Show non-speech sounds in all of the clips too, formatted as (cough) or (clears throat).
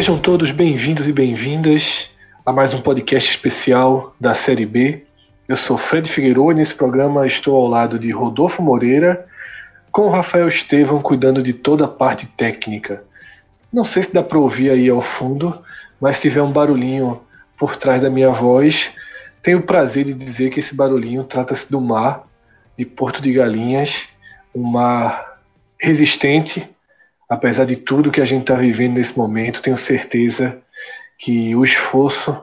Sejam todos bem-vindos e bem-vindas a mais um podcast especial da Série B. Eu sou Fred Figueiredo e nesse programa estou ao lado de Rodolfo Moreira, com o Rafael Estevam cuidando de toda a parte técnica. Não sei se dá para ouvir aí ao fundo, mas se tiver um barulhinho por trás da minha voz, tenho o prazer de dizer que esse barulhinho trata-se do mar de Porto de Galinhas, um mar resistente, apesar de tudo que a gente está vivendo nesse momento, tenho certeza que o esforço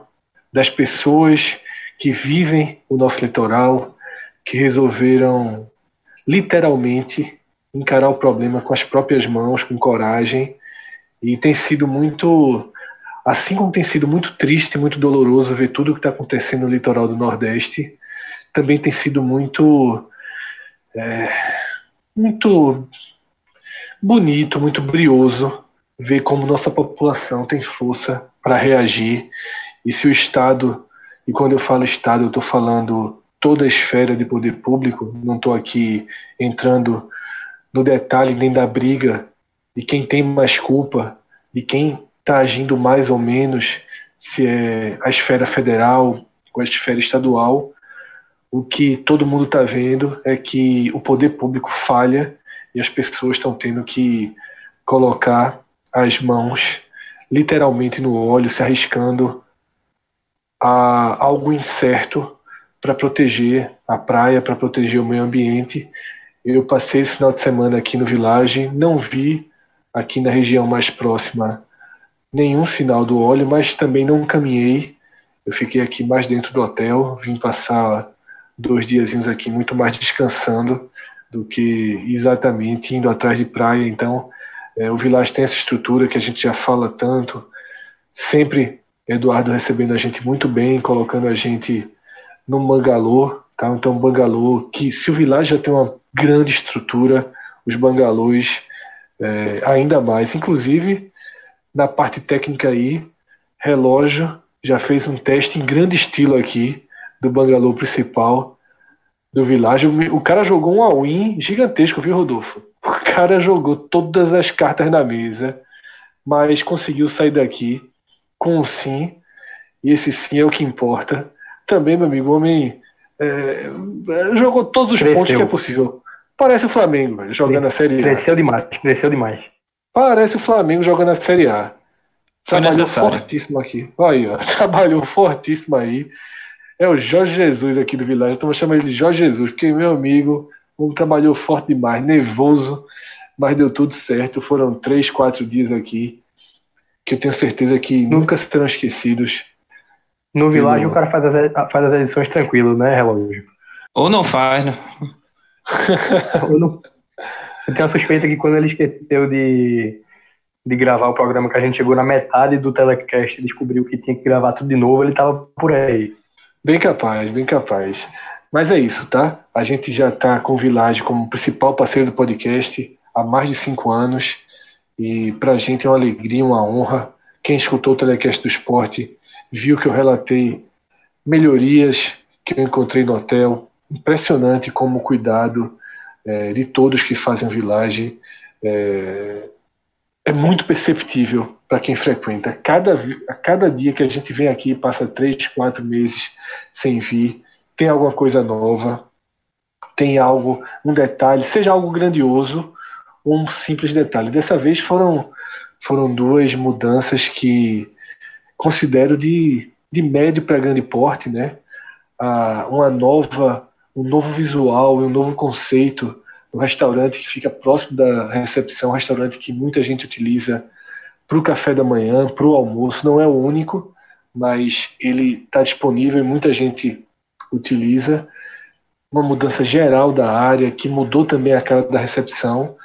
das pessoas que vivem o nosso litoral, que resolveram literalmente encarar o problema com as próprias mãos, com coragem, e tem sido muito, assim como tem sido muito triste, muito doloroso ver tudo o que está acontecendo no litoral do Nordeste, também tem sido muito, é, muito bonito, muito brioso ver como nossa população tem força para reagir. E se o Estado, e quando eu falo Estado, eu estou falando toda a esfera de poder público, não estou aqui entrando no detalhe nem da briga de quem tem mais culpa, de quem está agindo mais ou menos, se é a esfera federal ou a esfera estadual. O que todo mundo está vendo é que o poder público falha e as pessoas estão tendo que colocar as mãos literalmente no óleo, se arriscando a algo incerto para proteger a praia, para proteger o meio ambiente. Eu passei esse final de semana aqui no Village, não vi aqui na região mais próxima nenhum sinal do óleo, mas também não caminhei. Eu fiquei aqui mais dentro do hotel, vim passar dois diazinhos aqui muito mais descansando do que exatamente indo atrás de praia. Então, é, o Village tem essa estrutura que a gente já fala tanto, sempre Eduardo recebendo a gente muito bem, colocando a gente no bangalô, tá? Então, bangalô, que se o Village já tem uma grande estrutura, os bangalôs é, ainda mais. Inclusive, na parte técnica aí, relógio já fez um teste em grande estilo aqui do bangalô principal do Village. O cara jogou um all-in gigantesco, viu, Rodolfo? O cara jogou todas as cartas na mesa, mas conseguiu sair daqui com um sim, e esse sim é o que importa. Também, meu amigo, o homem é, jogou todos os cresceu. pontos que é possível. Parece o Flamengo jogando a Série A. Cresceu demais, cresceu demais. Parece o Flamengo jogando a Série A. Trabalhou fortíssimo aqui. Aí, ó, (laughs) trabalhou fortíssimo aí. É o Jorge Jesus aqui do Village. Então vou chamar ele de Jorge Jesus, porque meu amigo, o trabalhou forte demais, nervoso, mas deu tudo certo. Foram três, quatro dias aqui que eu tenho certeza que nunca serão esquecidos. No Village o cara faz as, faz as edições tranquilo, né, relógio? Ou não faz, né? (laughs) não... Eu tenho a suspeita que quando ele esqueceu de, de gravar o programa, que a gente chegou na metade do telecast e descobriu que tinha que gravar tudo de novo, ele tava por aí. Bem capaz, bem capaz. Mas é isso, tá? A gente já está com o Village como principal parceiro do podcast há mais de cinco anos e para a gente é uma alegria, uma honra. Quem escutou o telecast do esporte viu que eu relatei melhorias que eu encontrei no hotel. Impressionante como o cuidado é, de todos que fazem o Village é, é muito perceptível para quem frequenta. Cada, a cada dia que a gente vem aqui, passa três, quatro meses sem vir, tem alguma coisa nova, tem algo, um detalhe, seja algo grandioso ou um simples detalhe. Dessa vez foram, foram duas mudanças que considero de, de médio para grande porte, né? Ah, uma nova, um novo visual e um novo conceito um restaurante que fica próximo da recepção, um restaurante que muita gente utiliza para o café da manhã, para o almoço. Não é o único, mas ele está disponível e muita gente utiliza. Uma mudança geral da área que mudou também a cara da recepção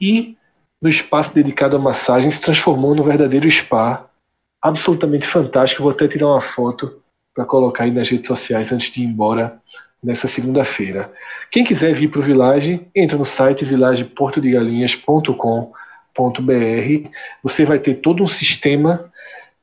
e no espaço dedicado à massagem se transformou num verdadeiro spa absolutamente fantástico. Vou até tirar uma foto para colocar aí nas redes sociais antes de ir embora nessa segunda-feira. Quem quiser vir para o Village, entra no site villageportodegalinhas.com.br. Você vai ter todo um sistema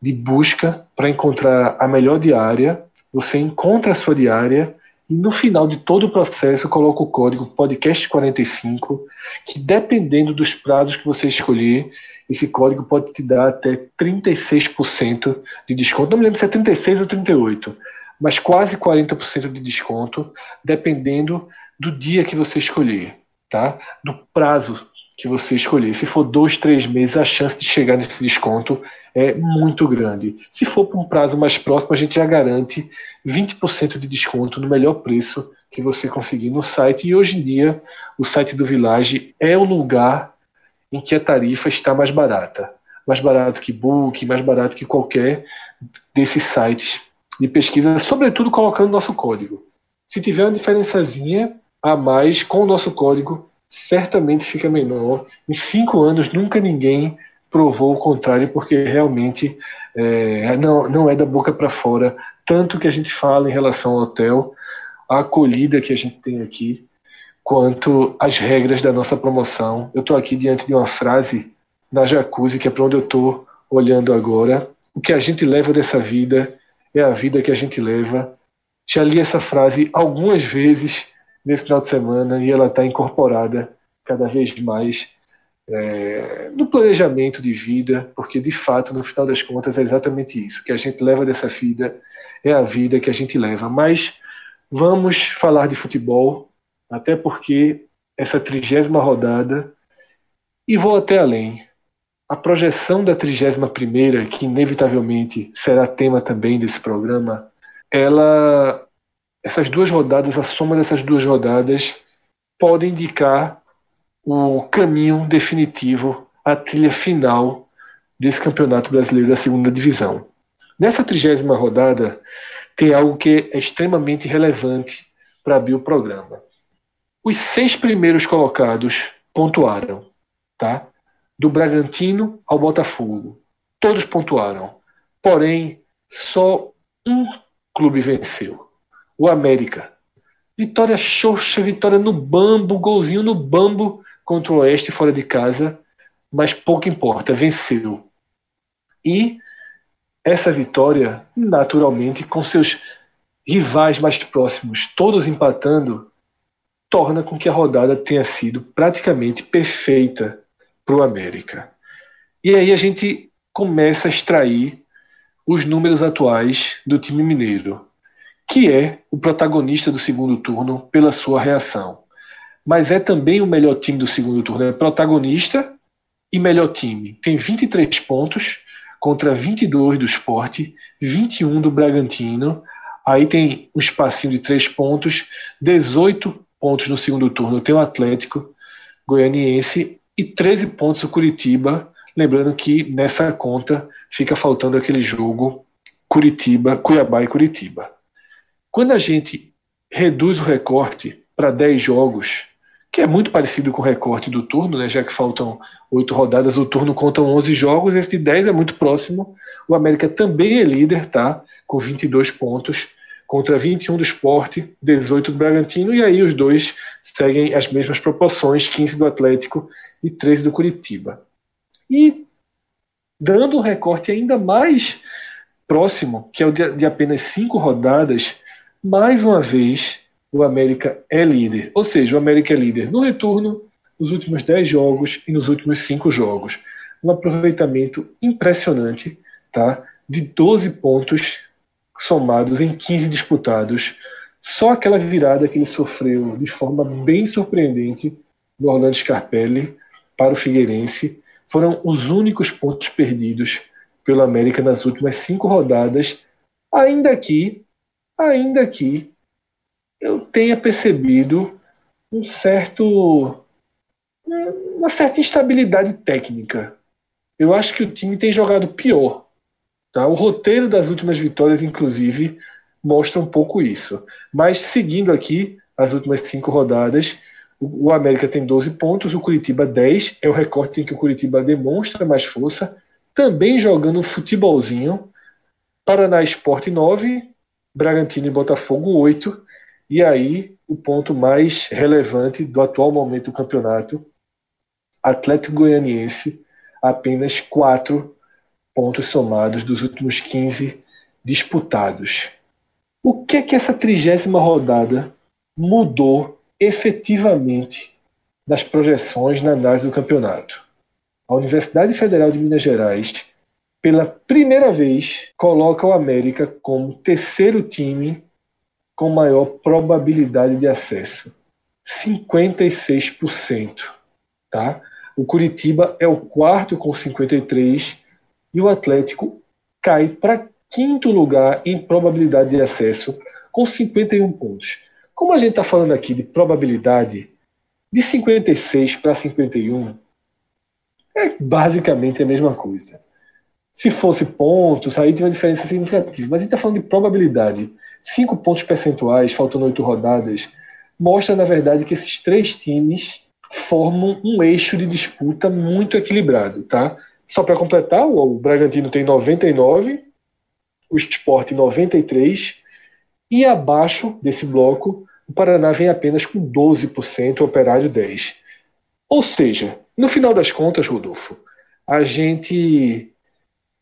de busca para encontrar a melhor diária. Você encontra a sua diária E no final de todo o processo, eu coloco o código podcast45, que dependendo dos prazos que você escolher, esse código pode te dar até 36% de desconto. Não me lembro se é 36 ou 38, mas quase 40% de desconto, dependendo do dia que você escolher, tá? Do prazo que você escolher. Se for dois, três meses, a chance de chegar nesse desconto é muito grande. Se for para um prazo mais próximo, a gente já garante 20% de desconto no melhor preço que você conseguir no site. E hoje em dia, o site do Village é o lugar em que a tarifa está mais barata. Mais barato que Book, mais barato que qualquer desses sites de pesquisa, sobretudo colocando nosso código. Se tiver uma diferençazinha a mais com o nosso código, certamente fica menor. Em cinco anos, nunca ninguém provou o contrário, porque realmente é, não, não é da boca para fora. Tanto que a gente fala em relação ao hotel, a acolhida que a gente tem aqui, quanto as regras da nossa promoção. Eu estou aqui diante de uma frase na jacuzzi, que é para onde eu estou olhando agora. O que a gente leva dessa vida é a vida que a gente leva. Já li essa frase algumas vezes nesse final de semana e ela está incorporada cada vez mais é, no planejamento de vida, porque de fato, no final das contas, é exatamente isso. O que a gente leva dessa vida é a vida que a gente leva. Mas vamos falar de futebol, até porque essa trigésima rodada, e vou até além. A projeção da trigésima primeira, que inevitavelmente será tema também desse programa, ela essas duas rodadas, a soma dessas duas rodadas, pode indicar o caminho definitivo, a trilha final desse Campeonato Brasileiro da Segunda Divisão. Nessa trigésima rodada, tem algo que é extremamente relevante para abrir o programa. Os seis primeiros colocados pontuaram, tá? Do Bragantino ao Botafogo. Todos pontuaram. Porém, só um clube venceu o América. Vitória xoxa, vitória no bambo, golzinho no bambo contra o Oeste fora de casa, mas pouco importa, venceu. E essa vitória, naturalmente, com seus rivais mais próximos, todos empatando, torna com que a rodada tenha sido praticamente perfeita para o América. E aí a gente começa a extrair os números atuais do time mineiro que é o protagonista do segundo turno pela sua reação. Mas é também o melhor time do segundo turno. É protagonista e melhor time. Tem 23 pontos contra 22 do Esporte, 21 do Bragantino. Aí tem um espacinho de 3 pontos, 18 pontos no segundo turno. Tem o Atlético Goianiense e 13 pontos o Curitiba. Lembrando que nessa conta fica faltando aquele jogo Curitiba, Cuiabá e Curitiba. Quando a gente reduz o recorte para 10 jogos, que é muito parecido com o recorte do turno, né, já que faltam oito rodadas, o turno conta 11 jogos, esse de 10 é muito próximo. O América também é líder, tá? Com 22 pontos, contra 21 do Esporte, 18 do Bragantino, e aí os dois seguem as mesmas proporções, 15 do Atlético e 13 do Curitiba. E dando um recorte ainda mais próximo, que é o de, apenas cinco rodadas, mais uma vez, o América é líder. Ou seja, o América é líder no retorno, nos últimos 10 jogos e nos últimos 5 jogos. Um aproveitamento impressionante, tá? De 12 pontos somados em 15 disputados. Só aquela virada que ele sofreu de forma bem surpreendente no Orlando Scarpelli para o Figueirense foram os únicos pontos perdidos pelo América nas últimas cinco rodadas, ainda que ainda que eu tenha percebido um certo uma certa instabilidade técnica. Eu acho que o time tem jogado pior. Tá? O roteiro das últimas vitórias, inclusive, mostra um pouco isso. Mas seguindo aqui as últimas cinco rodadas, o América tem 12 pontos, o Curitiba 10, é o recorte em que o Curitiba demonstra mais força, também jogando um futebolzinho. Paraná Esporte 9, Bragantino e Botafogo 8. E aí, o ponto mais relevante do atual momento do campeonato, Atlético Goianiense, apenas 4 pontos somados dos últimos 15 disputados. O que é que essa trigésima rodada mudou efetivamente nas projeções na análise do campeonato? A Universidade Federal de Minas Gerais, pela primeira vez, coloca o América como terceiro time com maior probabilidade de acesso. 56%. Tá? O Curitiba é o quarto com 53% e o Atlético cai para quinto lugar em probabilidade de acesso com 51 pontos. Como a gente está falando aqui de probabilidade, de 56 para 51 é basicamente a mesma coisa. Se fosse pontos, aí tem uma diferença significativa. Mas a gente está falando de probabilidade. Cinco pontos percentuais, faltando oito rodadas, mostra, na verdade, que esses três times formam um eixo de disputa muito equilibrado, tá? Só para completar, o Bragantino tem 99, o Sport 93, e abaixo desse bloco, o Paraná vem apenas com 12%, o Operário 10%. Ou seja, no final das contas, Rodolfo, a gente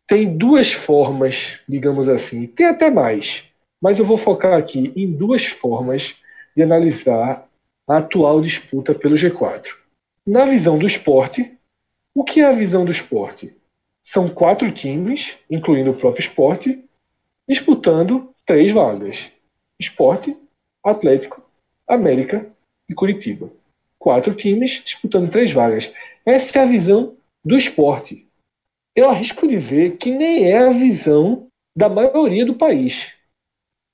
tem duas formas, digamos assim, tem até mais, mas eu vou focar aqui em duas formas de analisar a atual disputa pelo G4. Na visão do esporte, o que é a visão do esporte? São quatro times, incluindo o próprio esporte, disputando três vagas: Esporte, Atlético, América e Curitiba. Quatro times disputando três vagas. Essa é a visão do esporte. Eu arrisco dizer que nem é a visão da maioria do país.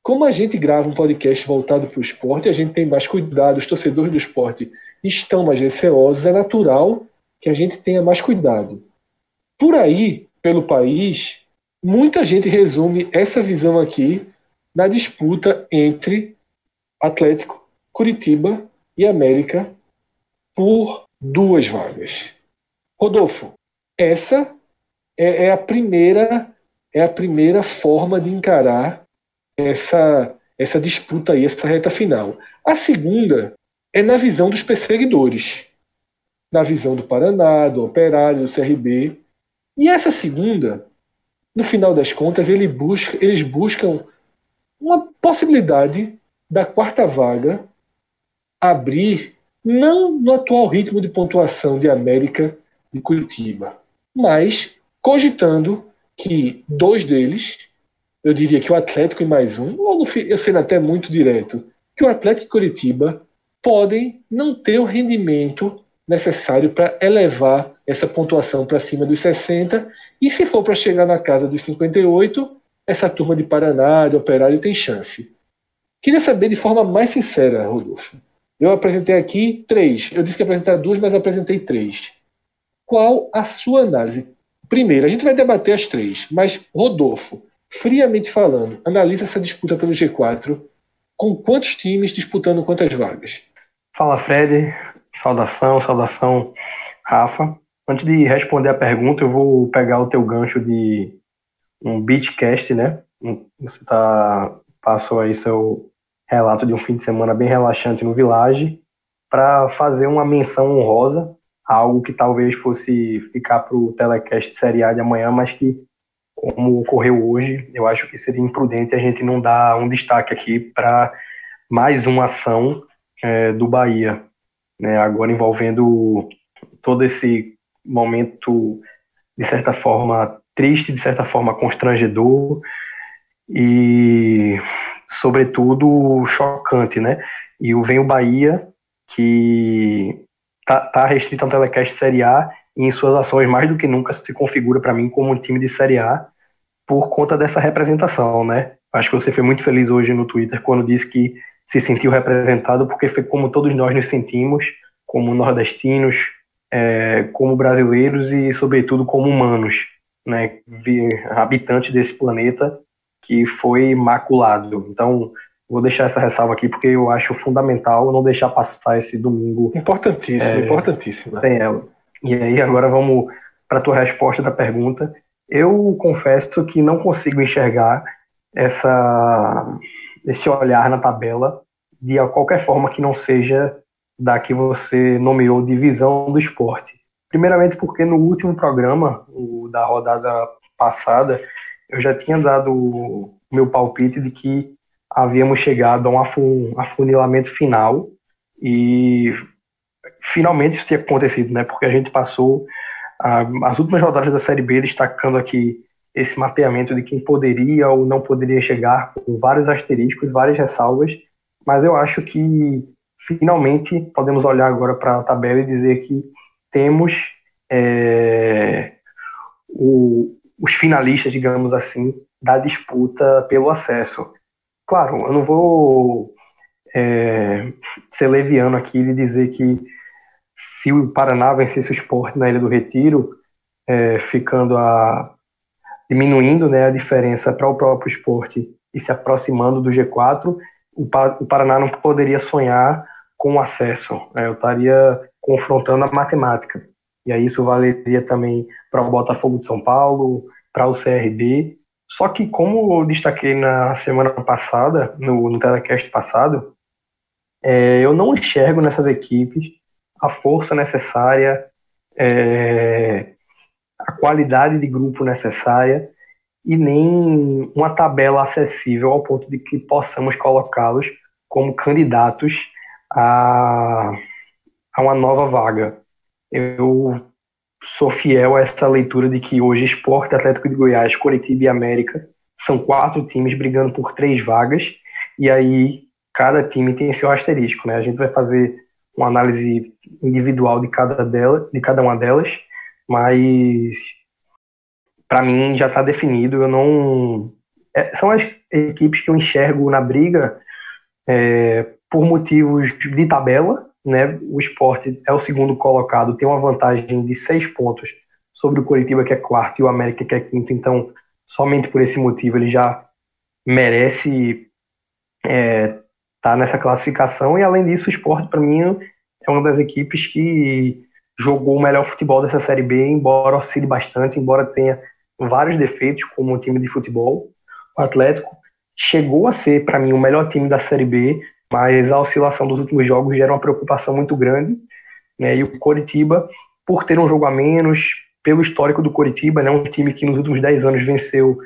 Como a gente grava um podcast voltado para o esporte, a gente tem mais cuidado, os torcedores do esporte estão mais receosos, é natural que a gente tenha mais cuidado. Por aí, pelo país, muita gente resume essa visão aqui na disputa entre Atlético, Curitiba e América por duas vagas. Rodolfo, essa é, é, a primeira é a primeira forma de encarar essa essa disputa aí, essa reta final. A segunda é na visão dos perseguidores, na visão do Paraná, do Operário, do CRB. E essa segunda, no final das contas, ele busca, eles buscam uma possibilidade da quarta vaga abrir não no atual ritmo de pontuação de América e Curitiba, mas cogitando que dois deles, eu diria que o Atlético e mais um, ou no, sendo até muito direto, que o Atlético e Curitiba podem não ter o rendimento necessário para elevar essa pontuação para cima dos 60, e se for para chegar na casa dos 58, essa turma de Paraná, de Operário, tem chance. Queria saber de forma mais sincera, Rodolfo. Eu apresentei aqui três. Eu disse que ia apresentar duas, mas apresentei três. Qual a sua análise? Primeiro, a gente vai debater as três, mas Rodolfo, friamente falando, analisa essa disputa pelo G4 com quantos times disputando quantas vagas? Fala, Fred. Saudação, saudação, Rafa. Antes de responder a pergunta, eu vou pegar o teu gancho de um beatcast, né? Você tá, passou aí seu relato de um fim de semana bem relaxante no Village para fazer uma menção honrosa a algo que talvez fosse ficar para o telecast A de amanhã, mas que, como ocorreu hoje, eu acho que seria imprudente a gente não dar um destaque aqui para mais uma ação é, do Bahia, né, agora envolvendo todo esse momento, de certa forma, triste, de certa forma constrangedor e, sobretudo, chocante, né? E o Vem o Bahia, que tá, tá restrito ao telecast Série A e em suas ações mais do que nunca se configura para mim como um time de Série A por conta dessa representação, né? Acho que você foi muito feliz hoje no Twitter quando disse que se sentiu representado porque foi como todos nós nos sentimos, como nordestinos, é, como brasileiros e, sobretudo, como humanos, né, habitantes desse planeta que foi maculado. Então, vou deixar essa ressalva aqui porque eu acho fundamental não deixar passar esse domingo. Importantíssimo, é, importantíssimo. Sem ela. E aí, agora vamos para a tua resposta da pergunta. Eu confesso que não consigo enxergar essa esse olhar na tabela de qualquer forma que não seja da que você nomeou de visão do esporte. Primeiramente porque no último programa, o da rodada passada, eu já tinha dado o meu palpite de que havíamos chegado a um afunilamento final e finalmente isso tinha acontecido, né? Porque a gente passou as últimas rodadas da Série B destacando aqui esse mapeamento de quem poderia ou não poderia chegar, com vários asteriscos, várias ressalvas, mas eu acho que finalmente podemos olhar agora para a tabela e dizer que temos é, o, os finalistas, digamos assim, da disputa pelo acesso. Claro, eu não vou é, ser leviano aqui de dizer que se o Paraná vencesse o esporte na Ilha do Retiro, é, ficando a diminuindo né, a diferença para o próprio esporte e se aproximando do G4, o, Paraná não poderia sonhar com acesso. Né? Eu estaria confrontando a matemática. E aí isso valeria também para o Botafogo de São Paulo, para o CRB. Só que, como eu destaquei na semana passada, no, no telecast passado, é, eu não enxergo nessas equipes a força necessária, é, a qualidade de grupo necessária e nem uma tabela acessível ao ponto de que possamos colocá-los como candidatos a, a uma nova vaga. Eu sou fiel a essa leitura de que hoje Esporte, Atlético de Goiás, Coritiba e América são quatro times brigando por três vagas e aí cada time tem seu asterisco, né? A gente vai fazer uma análise individual de cada dela, de cada uma delas, mas para mim já está definido. Eu não é, são as equipes que eu enxergo na briga é, por motivos de tabela, né? O esporte é o segundo colocado, tem uma vantagem de seis pontos sobre o Curitiba que é quarto e o América que é quinto. Então, somente por esse motivo ele já merece é, tá nessa classificação. E além disso, o esporte, para mim, é uma das equipes que jogou o melhor futebol dessa Série B, embora oscile bastante, embora tenha vários defeitos como um time de futebol. O Atlético chegou a ser, para mim, o melhor time da Série B, mas a oscilação dos últimos jogos gera uma preocupação muito grande. Né? E o Coritiba, por ter um jogo a menos, pelo histórico do Coritiba, né? um time que nos últimos 10 anos venceu,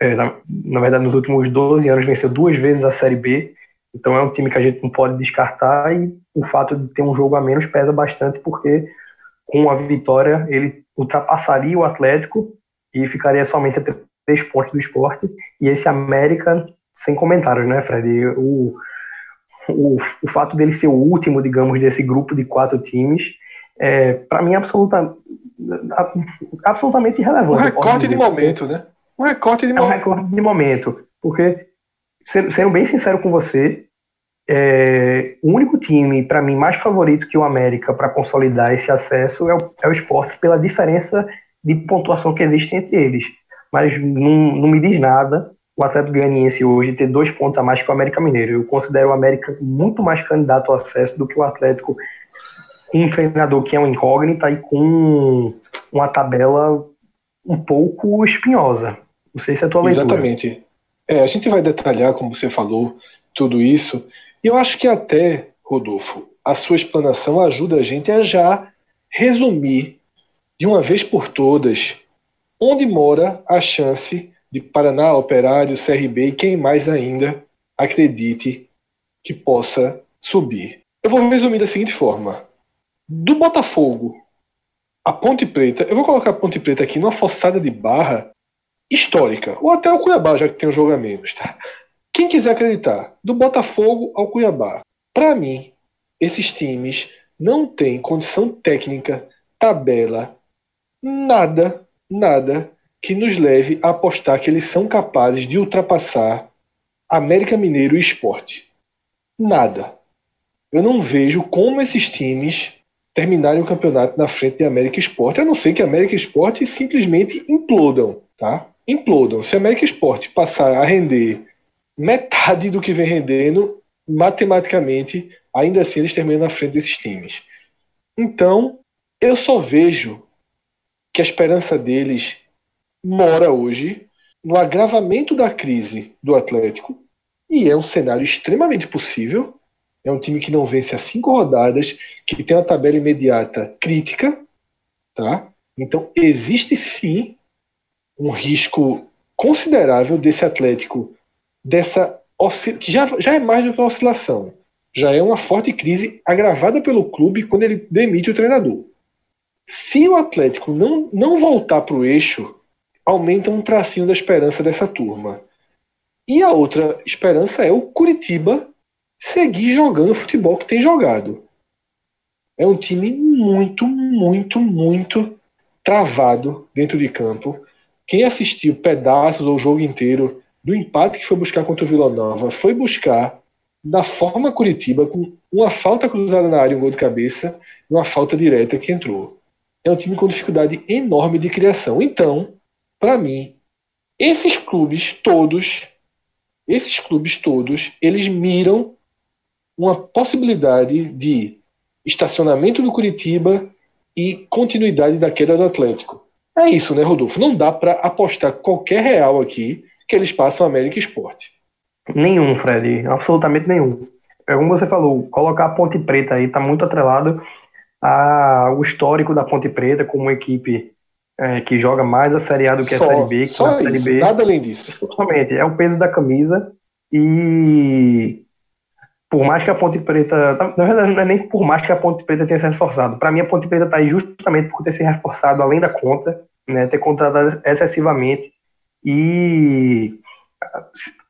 é, na, na verdade, nos últimos 12 anos venceu duas vezes a Série B, então é um time que a gente não pode descartar e o fato de ter um jogo a menos pesa bastante porque com a vitória ele ultrapassaria o Atlético e ficaria somente a três pontos do esporte e esse América sem comentários, né, Fred? O, o, o fato dele ser o último, digamos, desse grupo de quatro times, é, para mim, absoluta, absolutamente irrelevante. Um recorte de momento, né? Um recorte de é momento. um recorte de momento. Porque sendo bem sincero com você, é, o único time, para mim, mais favorito que o América para consolidar esse acesso é o, é o esporte, pela diferença de pontuação que existe entre eles. Mas não, não me diz nada o Atlético Goianiense hoje ter dois pontos a mais que o América Mineiro. Eu considero o América muito mais candidato ao acesso do que o Atlético com um treinador que é um incógnita e com uma tabela um pouco espinhosa. Não sei se é a tua leitura. Exatamente. É, a gente vai detalhar, como você falou, tudo isso. Eu acho que até, Rodolfo, a sua explanação ajuda a gente a já resumir de uma vez por todas onde mora a chance de Paraná, Operário, CRB e quem mais ainda acredite que possa subir. Eu vou resumir da seguinte forma: do Botafogo a Ponte Preta, eu vou colocar a Ponte Preta aqui numa forçada de barra histórica, ou até o Cuiabá, já que tem um jogo a menos. Tá? Quem quiser acreditar, do Botafogo ao Cuiabá, para mim, esses times não têm condição técnica, tabela, nada, nada que nos leve a apostar que eles são capazes de ultrapassar América Mineiro e Esporte. Nada. Eu não vejo como esses times terminarem o campeonato na frente de América Esporte, a não ser que América Esporte simplesmente implodam, tá? implodam. Se América Esporte passar a render metade do que vem rendendo, matematicamente, ainda assim eles terminam na frente desses times. Então, eu só vejo que a esperança deles mora hoje no agravamento da crise do Atlético, e é um cenário extremamente possível. É um time que não vence há cinco rodadas, que tem uma tabela imediata crítica, tá? Então existe sim um risco considerável desse Atlético, dessa que já, já é mais do que uma oscilação. Já é uma forte crise agravada pelo clube quando ele demite o treinador. Se o Atlético não, não voltar para o eixo, aumenta um tracinho da esperança dessa turma. E a outra esperança é o Curitiba seguir jogando o futebol que tem jogado. É um time muito, muito, muito travado dentro de campo. Quem assistiu pedaços ou o jogo inteiro do empate que foi buscar contra o Vila Nova foi buscar da forma Curitiba com uma falta cruzada na área, um gol de cabeça e uma falta direta que entrou. É um time com dificuldade enorme de criação. Então, para mim, esses clubes todos, esses clubes todos, eles miram uma possibilidade de estacionamento do Curitiba e continuidade da queda do Atlético. É isso, né, Rodolfo? Não dá para apostar qualquer real aqui que eles passam América Esporte. Nenhum, Fred, absolutamente nenhum. É como você falou, colocar a Ponte Preta aí está muito atrelado ao histórico da Ponte Preta como equipe é, que joga mais a Série A do que só, a Série B. Que só a Série isso, B. Nada além disso. Justamente, é o peso da camisa e por mais que a Ponte Preta. Na verdade, não é nem por mais que a Ponte Preta tenha se reforçado. Para mim, a Ponte Preta está aí justamente por ter se reforçado além da conta, né, ter contratado excessivamente. E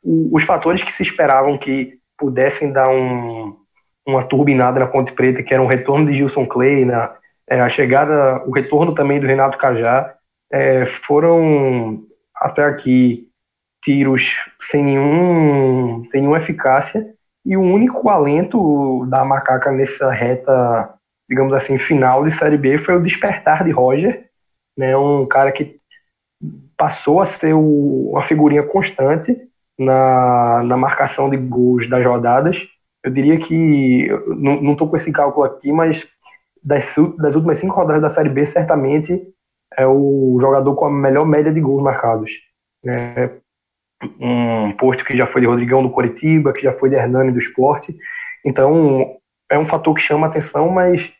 os fatores que se esperavam que pudessem dar um, uma turbinada na Ponte Preta, que era um retorno de Gilson Clay, é, a chegada, o retorno também do Renato Cajá, é, foram até aqui tiros sem, nenhum, sem nenhuma eficácia e o único alento da macaca nessa reta, digamos assim, final de Série B foi o despertar de Roger, né, um cara que passou a ser o, uma figurinha constante na, na marcação de gols das rodadas. Eu diria que, não estou com esse cálculo aqui, mas das, das últimas cinco rodadas da Série B, certamente é o jogador com a melhor média de gols marcados. Né? um posto que já foi de Rodrigão do Coritiba, que já foi de Hernani do Esporte. Então, é um fator que chama atenção, mas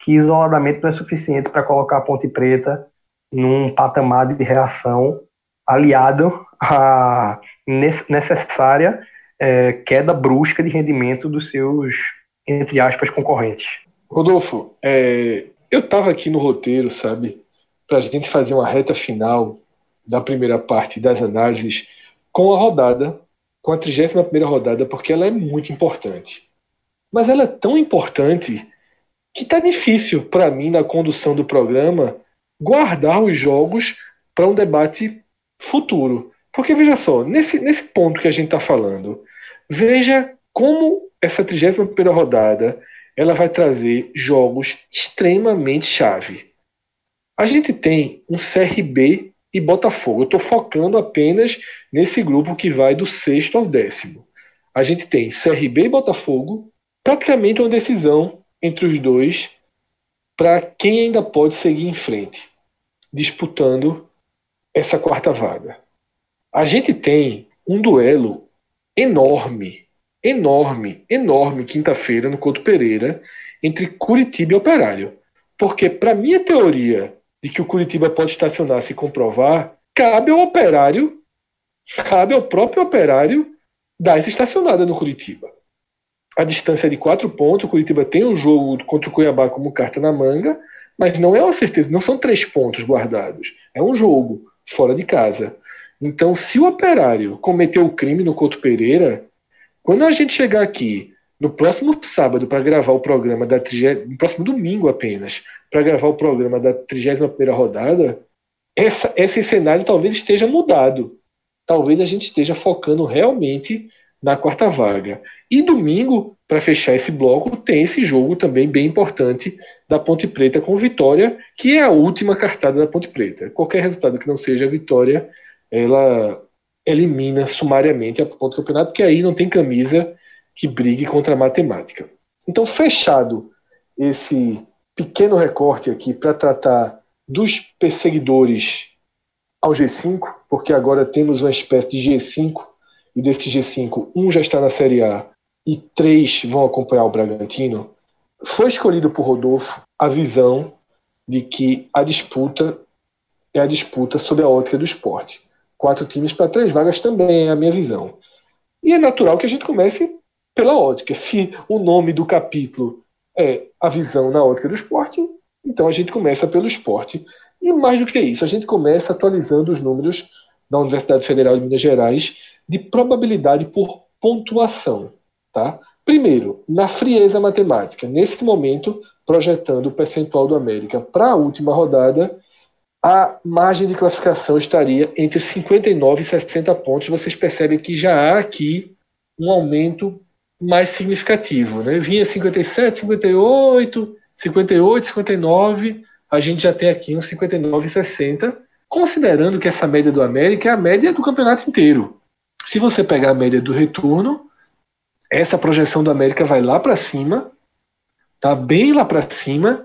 que isoladamente não é suficiente para colocar a Ponte Preta num patamar de reação aliado à necessária é, queda brusca de rendimento dos seus, entre aspas, concorrentes. Rodolfo, é, eu estava aqui no roteiro, sabe, para a gente fazer uma reta final da primeira parte das análises com a rodada, com a 31 rodada, porque ela é muito importante. Mas ela é tão importante que está difícil para mim, na condução do programa, guardar os jogos para um debate futuro. Porque veja só, nesse, nesse ponto que a gente está falando, veja como essa 31 rodada ela vai trazer jogos extremamente chave. A gente tem um CRB e Botafogo. Eu estou focando apenas nesse grupo que vai do sexto ao décimo. A gente tem CRB e Botafogo, praticamente uma decisão entre os dois para quem ainda pode seguir em frente, disputando essa quarta vaga. A gente tem um duelo enorme, enorme, enorme quinta-feira no Couto Pereira entre Curitiba e Operário. Porque, para minha teoria de que o Curitiba pode estacionar se comprovar, cabe ao operário, cabe ao próprio operário dar essa estacionada no Curitiba. A distância é de quatro pontos, o Curitiba tem um jogo contra o Cuiabá como carta na manga, mas não é uma certeza, não são três pontos guardados, é um jogo fora de casa. Então, se o operário cometeu o crime no Couto Pereira, quando a gente chegar aqui no próximo sábado para gravar o programa da no próximo domingo apenas, para gravar o programa da 31ª rodada, essa, esse cenário talvez esteja mudado. Talvez a gente esteja focando realmente na quarta vaga. E domingo, para fechar esse bloco, tem esse jogo também bem importante da Ponte Preta com Vitória, que é a última cartada da Ponte Preta. Qualquer resultado que não seja vitória, ela elimina sumariamente a ponto do campeonato, porque aí não tem camisa que brigue contra a matemática. Então, fechado esse pequeno recorte aqui para tratar dos perseguidores ao G5, porque agora temos uma espécie de G5, e desse G5, um já está na Série A e três vão acompanhar o Bragantino. Foi escolhido por Rodolfo a visão de que a disputa é a disputa sob a ótica do esporte. Quatro times para três vagas também é a minha visão. E é natural que a gente comece pela ótica. Se o nome do capítulo é a visão na ótica do esporte, então a gente começa pelo esporte. E mais do que isso, a gente começa atualizando os números da Universidade Federal de Minas Gerais de probabilidade por pontuação. Tá? Primeiro, na frieza matemática, nesse momento, projetando o percentual do América para a última rodada, a margem de classificação estaria entre 59 e 60 pontos. Vocês percebem que já há aqui um aumento mais significativo. Né? Vinha 57, 58, 58, 59, a gente já tem aqui um 59 e 60, considerando que essa média do América é a média do campeonato inteiro. Se você pegar a média do retorno, essa projeção do América vai lá para cima, tá bem lá para cima,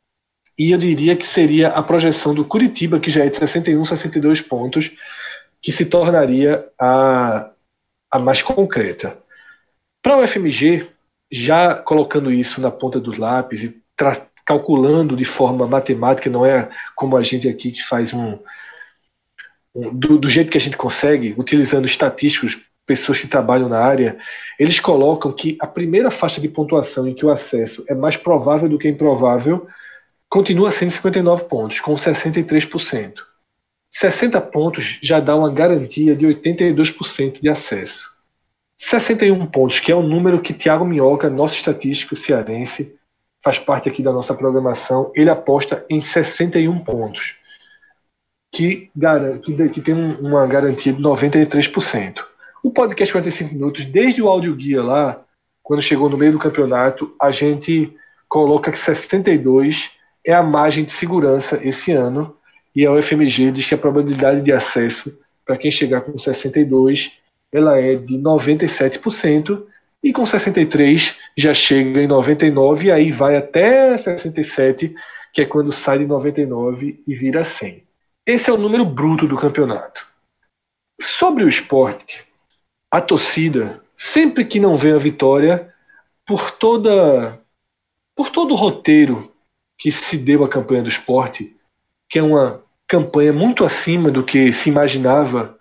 e eu diria que seria a projeção do Curitiba, que já é de 61, 62 pontos, que se tornaria a, a mais concreta. Para o FMG, já colocando isso na ponta dos lápis e calculando de forma matemática, não é como a gente aqui que faz um, um do, do, jeito que a gente consegue, utilizando estatísticos, pessoas que trabalham na área, eles colocam que a primeira faixa de pontuação em que o acesso é mais provável do que improvável continua sendo 59 pontos, com 63%. 60 pontos já dá uma garantia de 82% de acesso. 61 pontos, que é o número que Thiago Minhoca, nosso estatístico cearense, faz parte aqui da nossa programação, ele aposta em 61 pontos, que, que, tem uma garantia de 93%. O podcast 45 minutos, desde o áudio guia lá, quando chegou no meio do campeonato, a gente coloca que 62 é a margem de segurança esse ano, e a UFMG diz que a probabilidade de acesso para quem chegar com 62 ela é de 97%, e com 63 já chega em 99, e aí vai até 67, que é quando sai de 99 e vira 100. Esse é o número bruto do campeonato. Sobre o esporte, a torcida, sempre que não vê a vitória, por toda por todo o roteiro que se deu à campanha do esporte, que é uma campanha muito acima do que se imaginava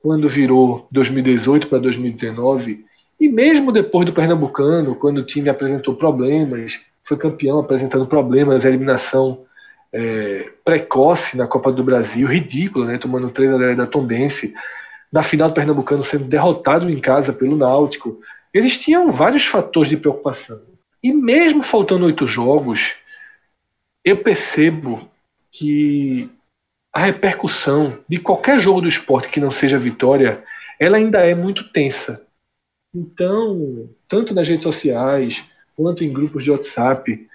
quando virou 2018 para 2019, e mesmo depois do Pernambucano, quando o time apresentou problemas, foi campeão apresentando problemas, a eliminação é, precoce na Copa do Brasil, ridícula, né, tomando 3 a 0 da Tombense, na final do Pernambucano sendo derrotado em casa pelo Náutico. Existiam vários fatores de preocupação. E mesmo faltando oito jogos, eu percebo que a repercussão de qualquer jogo do esporte que não seja vitória, ela ainda é muito tensa. Então, tanto nas redes sociais quanto em grupos de WhatsApp,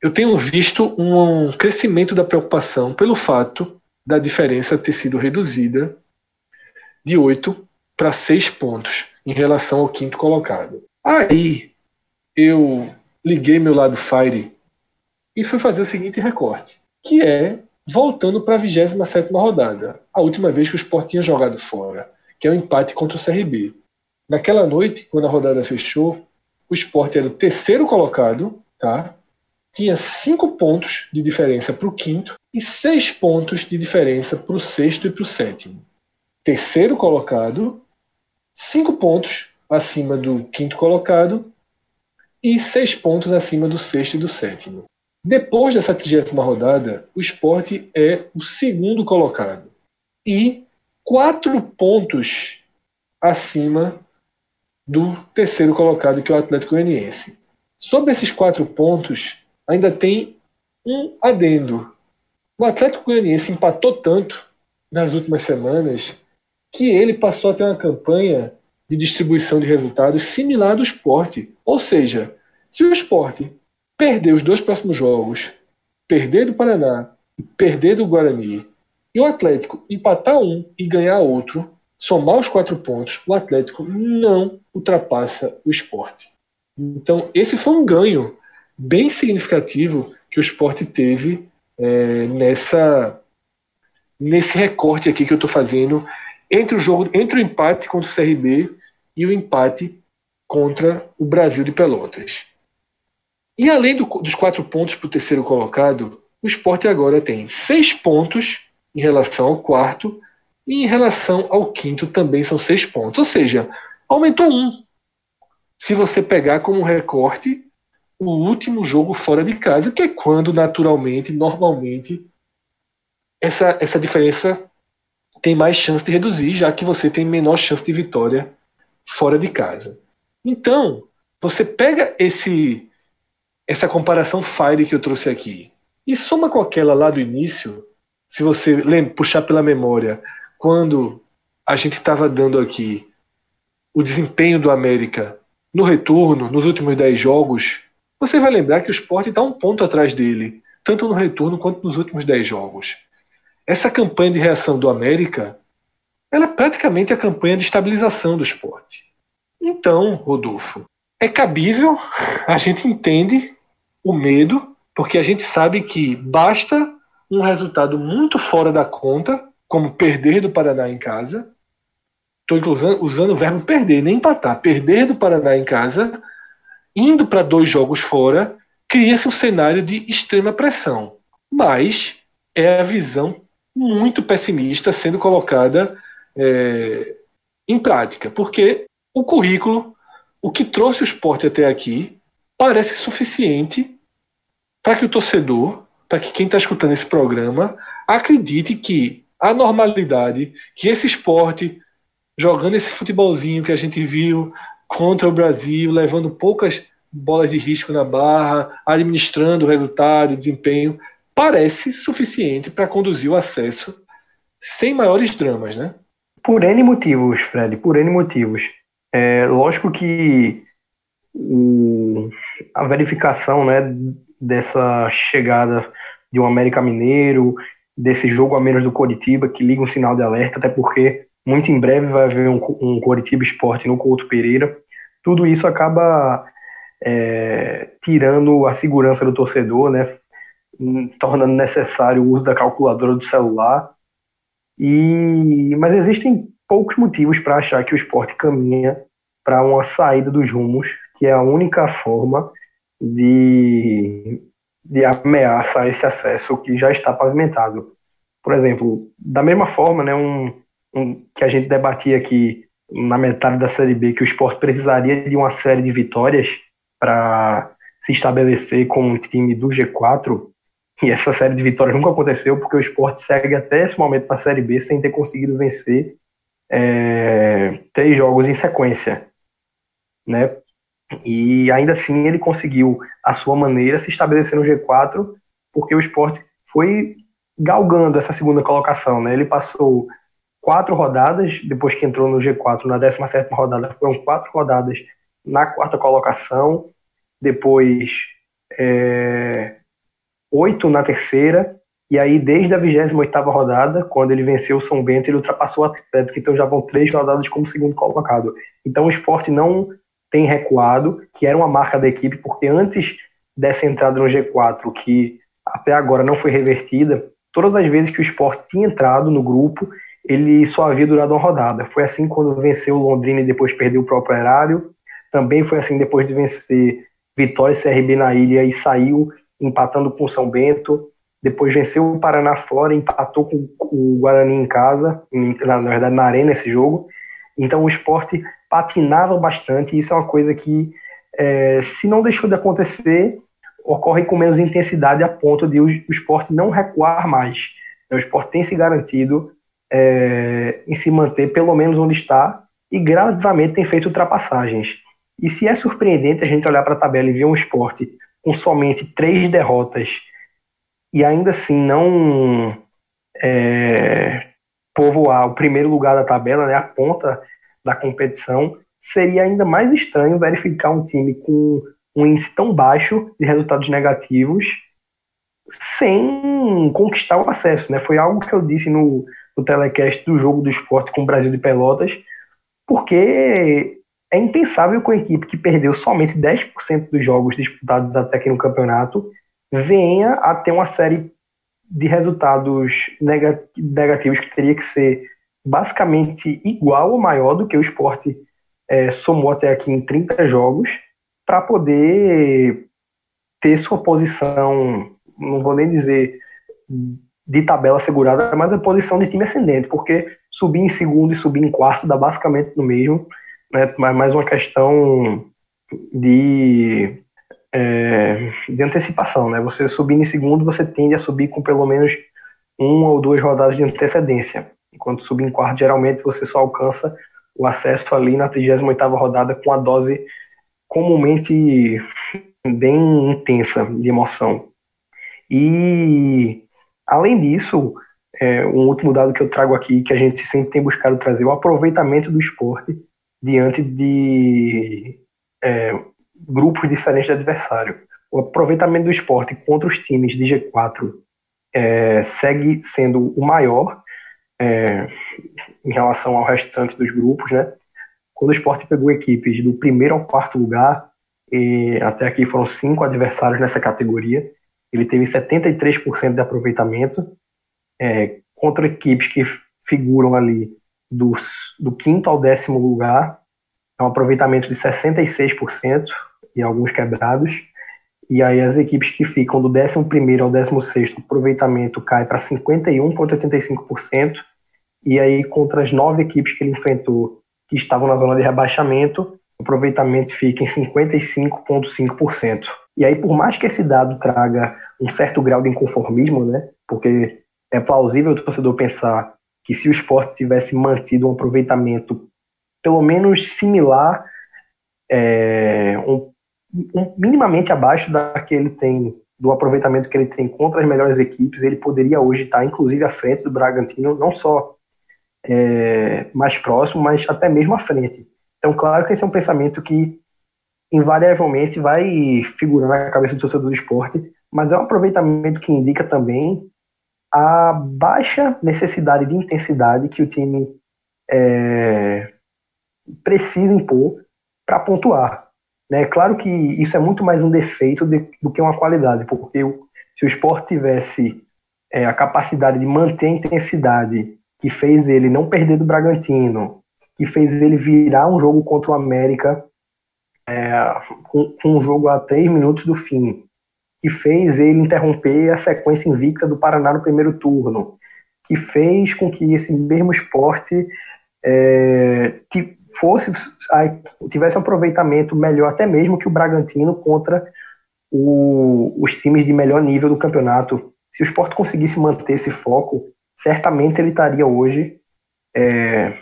eu tenho visto um crescimento da preocupação pelo fato da diferença ter sido reduzida de 8 para 6 pontos em relação ao quinto colocado. Aí eu liguei meu lado Fire e fui fazer o seguinte recorte, que é Voltando para a 27 rodada, a última vez que o Sport tinha jogado fora, que é o empate contra o CRB. Naquela noite, quando a rodada fechou, o Sport era o terceiro colocado, tá? Tinha cinco pontos de diferença para o quinto e seis pontos de diferença para o sexto e para o sétimo. Terceiro colocado, cinco pontos acima do quinto colocado e seis pontos acima do sexto e do sétimo. Depois dessa trigésima rodada, o esporte é o segundo colocado e quatro pontos acima do terceiro colocado, que é o Atlético Goianiense. Sobre esses quatro pontos, ainda tem um adendo. O Atlético Goianiense empatou tanto nas últimas semanas que ele passou a ter uma campanha de distribuição de resultados similar do esporte. Ou seja, se o esporte perder os dois próximos jogos, perder do Paraná perder do Guarani, e o Atlético empatar um e ganhar outro, somar os quatro pontos, o Atlético não ultrapassa o esporte. Então, esse foi um ganho bem significativo que o esporte teve é, nessa nesse recorte aqui que eu estou fazendo entre o jogo, entre o empate contra o CRB e o empate contra o Brasil de Pelotas. E além do, dos quatro pontos para o terceiro colocado, o esporte agora tem seis pontos em relação ao quarto, e em relação ao quinto também são seis pontos. Ou seja, aumentou um. Se você pegar como recorte o último jogo fora de casa, que é quando naturalmente, normalmente, essa, essa diferença tem mais chance de reduzir, já que você tem menor chance de vitória fora de casa. Então, você pega esse essa comparação Fire que eu trouxe aqui e soma com aquela lá do início, se você lembra, puxar pela memória, quando a gente estava dando aqui o desempenho do América no retorno, nos últimos 10 jogos, você vai lembrar que o Sport está um ponto atrás dele, tanto no retorno quanto nos últimos 10 jogos. Essa campanha de reação do América, ela é praticamente a campanha de estabilização do esporte. Então, Rodolfo, é cabível, (laughs) a gente entende o medo, porque a gente sabe que basta um resultado muito fora da conta, como perder do Paraná em casa. Estou usando, usando o verbo perder, nem empatar. Perder do Paraná em casa, indo para dois jogos fora, cria-se um cenário de extrema pressão. Mas é a visão muito pessimista sendo colocada é, em prática, porque o currículo, o que trouxe o esporte até aqui, parece suficiente para que o torcedor, para que quem está escutando esse programa, acredite que a normalidade, que esse esporte, jogando esse futebolzinho que a gente viu contra o Brasil, levando poucas bolas de risco na barra, administrando o resultado, desempenho, parece suficiente para conduzir o acesso sem maiores dramas, né? Por N motivos, Fred, por N motivos. É lógico que o, a verificação né, dessa chegada de um América Mineiro, desse jogo a menos do Coritiba, que liga um sinal de alerta, até porque muito em breve vai haver um, um Coritiba Esporte no Couto Pereira. Tudo isso acaba é, tirando a segurança do torcedor, né, tornando necessário o uso da calculadora do celular. E mas existem poucos motivos para achar que o esporte caminha para uma saída dos rumos, que é a única forma de, de ameaça esse acesso que já está pavimentado. Por exemplo, da mesma forma, né, um, que a gente debatia aqui na metade da Série B, que o esporte precisaria de uma série de vitórias para se estabelecer como um time do G4, e essa série de vitórias nunca aconteceu porque o esporte segue até esse momento na Série B sem ter conseguido vencer é, três jogos em sequência. Né? E ainda assim ele conseguiu, a sua maneira, se estabelecer no G4, porque o esporte foi galgando essa segunda colocação. Né? Ele passou quatro rodadas, depois que entrou no G4 na 17 rodada, foram quatro rodadas na quarta colocação, depois é, oito na terceira, e aí desde a 28 rodada, quando ele venceu o São Bento, ele ultrapassou o Atlético, então já vão três rodadas como segundo colocado. Então o esporte não tem recuado, que era uma marca da equipe, porque antes dessa entrada no G4, que até agora não foi revertida, todas as vezes que o esporte tinha entrado no grupo, ele só havia durado uma rodada. Foi assim quando venceu o Londrina e depois perdeu o próprio Erário. Também foi assim depois de vencer Vitória e CRB na ilha e saiu empatando com o São Bento. Depois venceu o Paraná fora, empatou com o Guarani em casa, na, verdade na arena esse jogo. Então o esporte patinava bastante, e isso é uma coisa que, é, se não deixou de acontecer, ocorre com menos intensidade a ponto de o, o esporte não recuar mais. O esporte tem se garantido é, em se manter pelo menos onde está e gradativamente tem feito ultrapassagens. E se é surpreendente a gente olhar para a tabela e ver um esporte com somente três derrotas e ainda assim não é, povoar o primeiro lugar da tabela, né, a ponta da competição, seria ainda mais estranho verificar um time com um índice tão baixo de resultados negativos sem conquistar o acesso. Né? Foi algo que eu disse no, no telecast do jogo do esporte com o Brasil de Pelotas, porque é impensável que uma equipe que perdeu somente 10% dos jogos disputados até aqui no campeonato venha a ter uma série de resultados negativos que teria que ser basicamente igual ou maior do que o esporte é, somou até aqui em 30 jogos para poder ter sua posição, não vou nem dizer de tabela segurada, mas a posição de time ascendente, porque subir em segundo e subir em quarto dá basicamente no mesmo né, mais uma questão de, é, de antecipação. Né? Você subindo em segundo, você tende a subir com pelo menos uma ou duas rodadas de antecedência. Enquanto subir em quarto, geralmente você só alcança o acesso ali na 38ª rodada com a dose comumente bem intensa de emoção. E, além disso, é, um último dado que eu trago aqui, que a gente sempre tem buscado trazer, o aproveitamento do esporte diante de é, grupos diferentes de adversário. O aproveitamento do esporte contra os times de G4 é, segue sendo o maior é, em relação ao restante dos grupos, né? Quando o esporte pegou equipes do primeiro ao quarto lugar, e até aqui foram cinco adversários nessa categoria, ele teve 73% de aproveitamento é, contra equipes que figuram ali dos, do quinto ao décimo lugar, é um aproveitamento de 66% e alguns quebrados. E aí as equipes que ficam do 11 ao 16 o aproveitamento cai para 51,85%. E aí contra as nove equipes que ele enfrentou que estavam na zona de rebaixamento, o aproveitamento fica em 55,5%. E aí por mais que esse dado traga um certo grau de inconformismo, né? Porque é plausível o torcedor pensar que se o esporte tivesse mantido um aproveitamento pelo menos similar, é, um, um, minimamente abaixo da que ele tem, do aproveitamento que ele tem contra as melhores equipes, ele poderia hoje estar, inclusive, à frente do Bragantino, não só é, mais próximo, mas até mesmo à frente. Então, claro que esse é um pensamento que invariavelmente vai figurar na cabeça do torcedor do esporte, mas é um aproveitamento que indica também a baixa necessidade de intensidade que o time é, precisa impor para pontuar. Né? Claro que isso é muito mais um defeito de, do que uma qualidade, porque se o esporte tivesse é, a capacidade de manter a intensidade que fez ele não perder do Bragantino, que fez ele virar um jogo contra o América é, com, com um jogo a três minutos do fim, que fez ele interromper a sequência invicta do Paraná no primeiro turno, que fez com que esse mesmo esporte é, que fosse tivesse um aproveitamento melhor até mesmo que o Bragantino contra o, os times de melhor nível do campeonato. Se o esporte conseguisse manter esse foco, certamente ele estaria hoje é,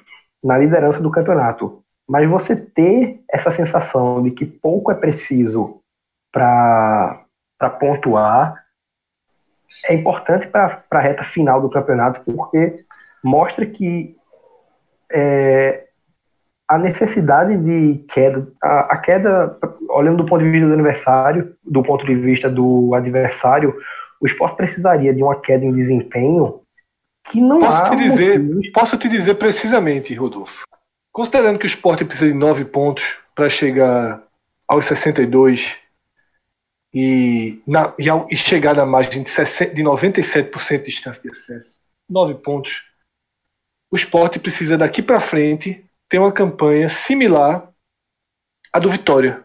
na liderança do campeonato. Mas você ter essa sensação de que pouco é preciso para pontuar é importante para a reta final do campeonato, porque mostra que é, a necessidade de queda, a, a, queda, olhando do ponto de vista do adversário, do ponto de vista do adversário, o esporte precisaria de uma queda em desempenho que não posso há te dizer, motivos. Posso te dizer precisamente, Rodolfo. Considerando que o esporte precisa de nove pontos para chegar aos 62 e, na, e, ao, e chegar na margem de, 60, de 97% de chance de acesso, nove pontos, o esporte precisa daqui para frente ter uma campanha similar à do Vitória,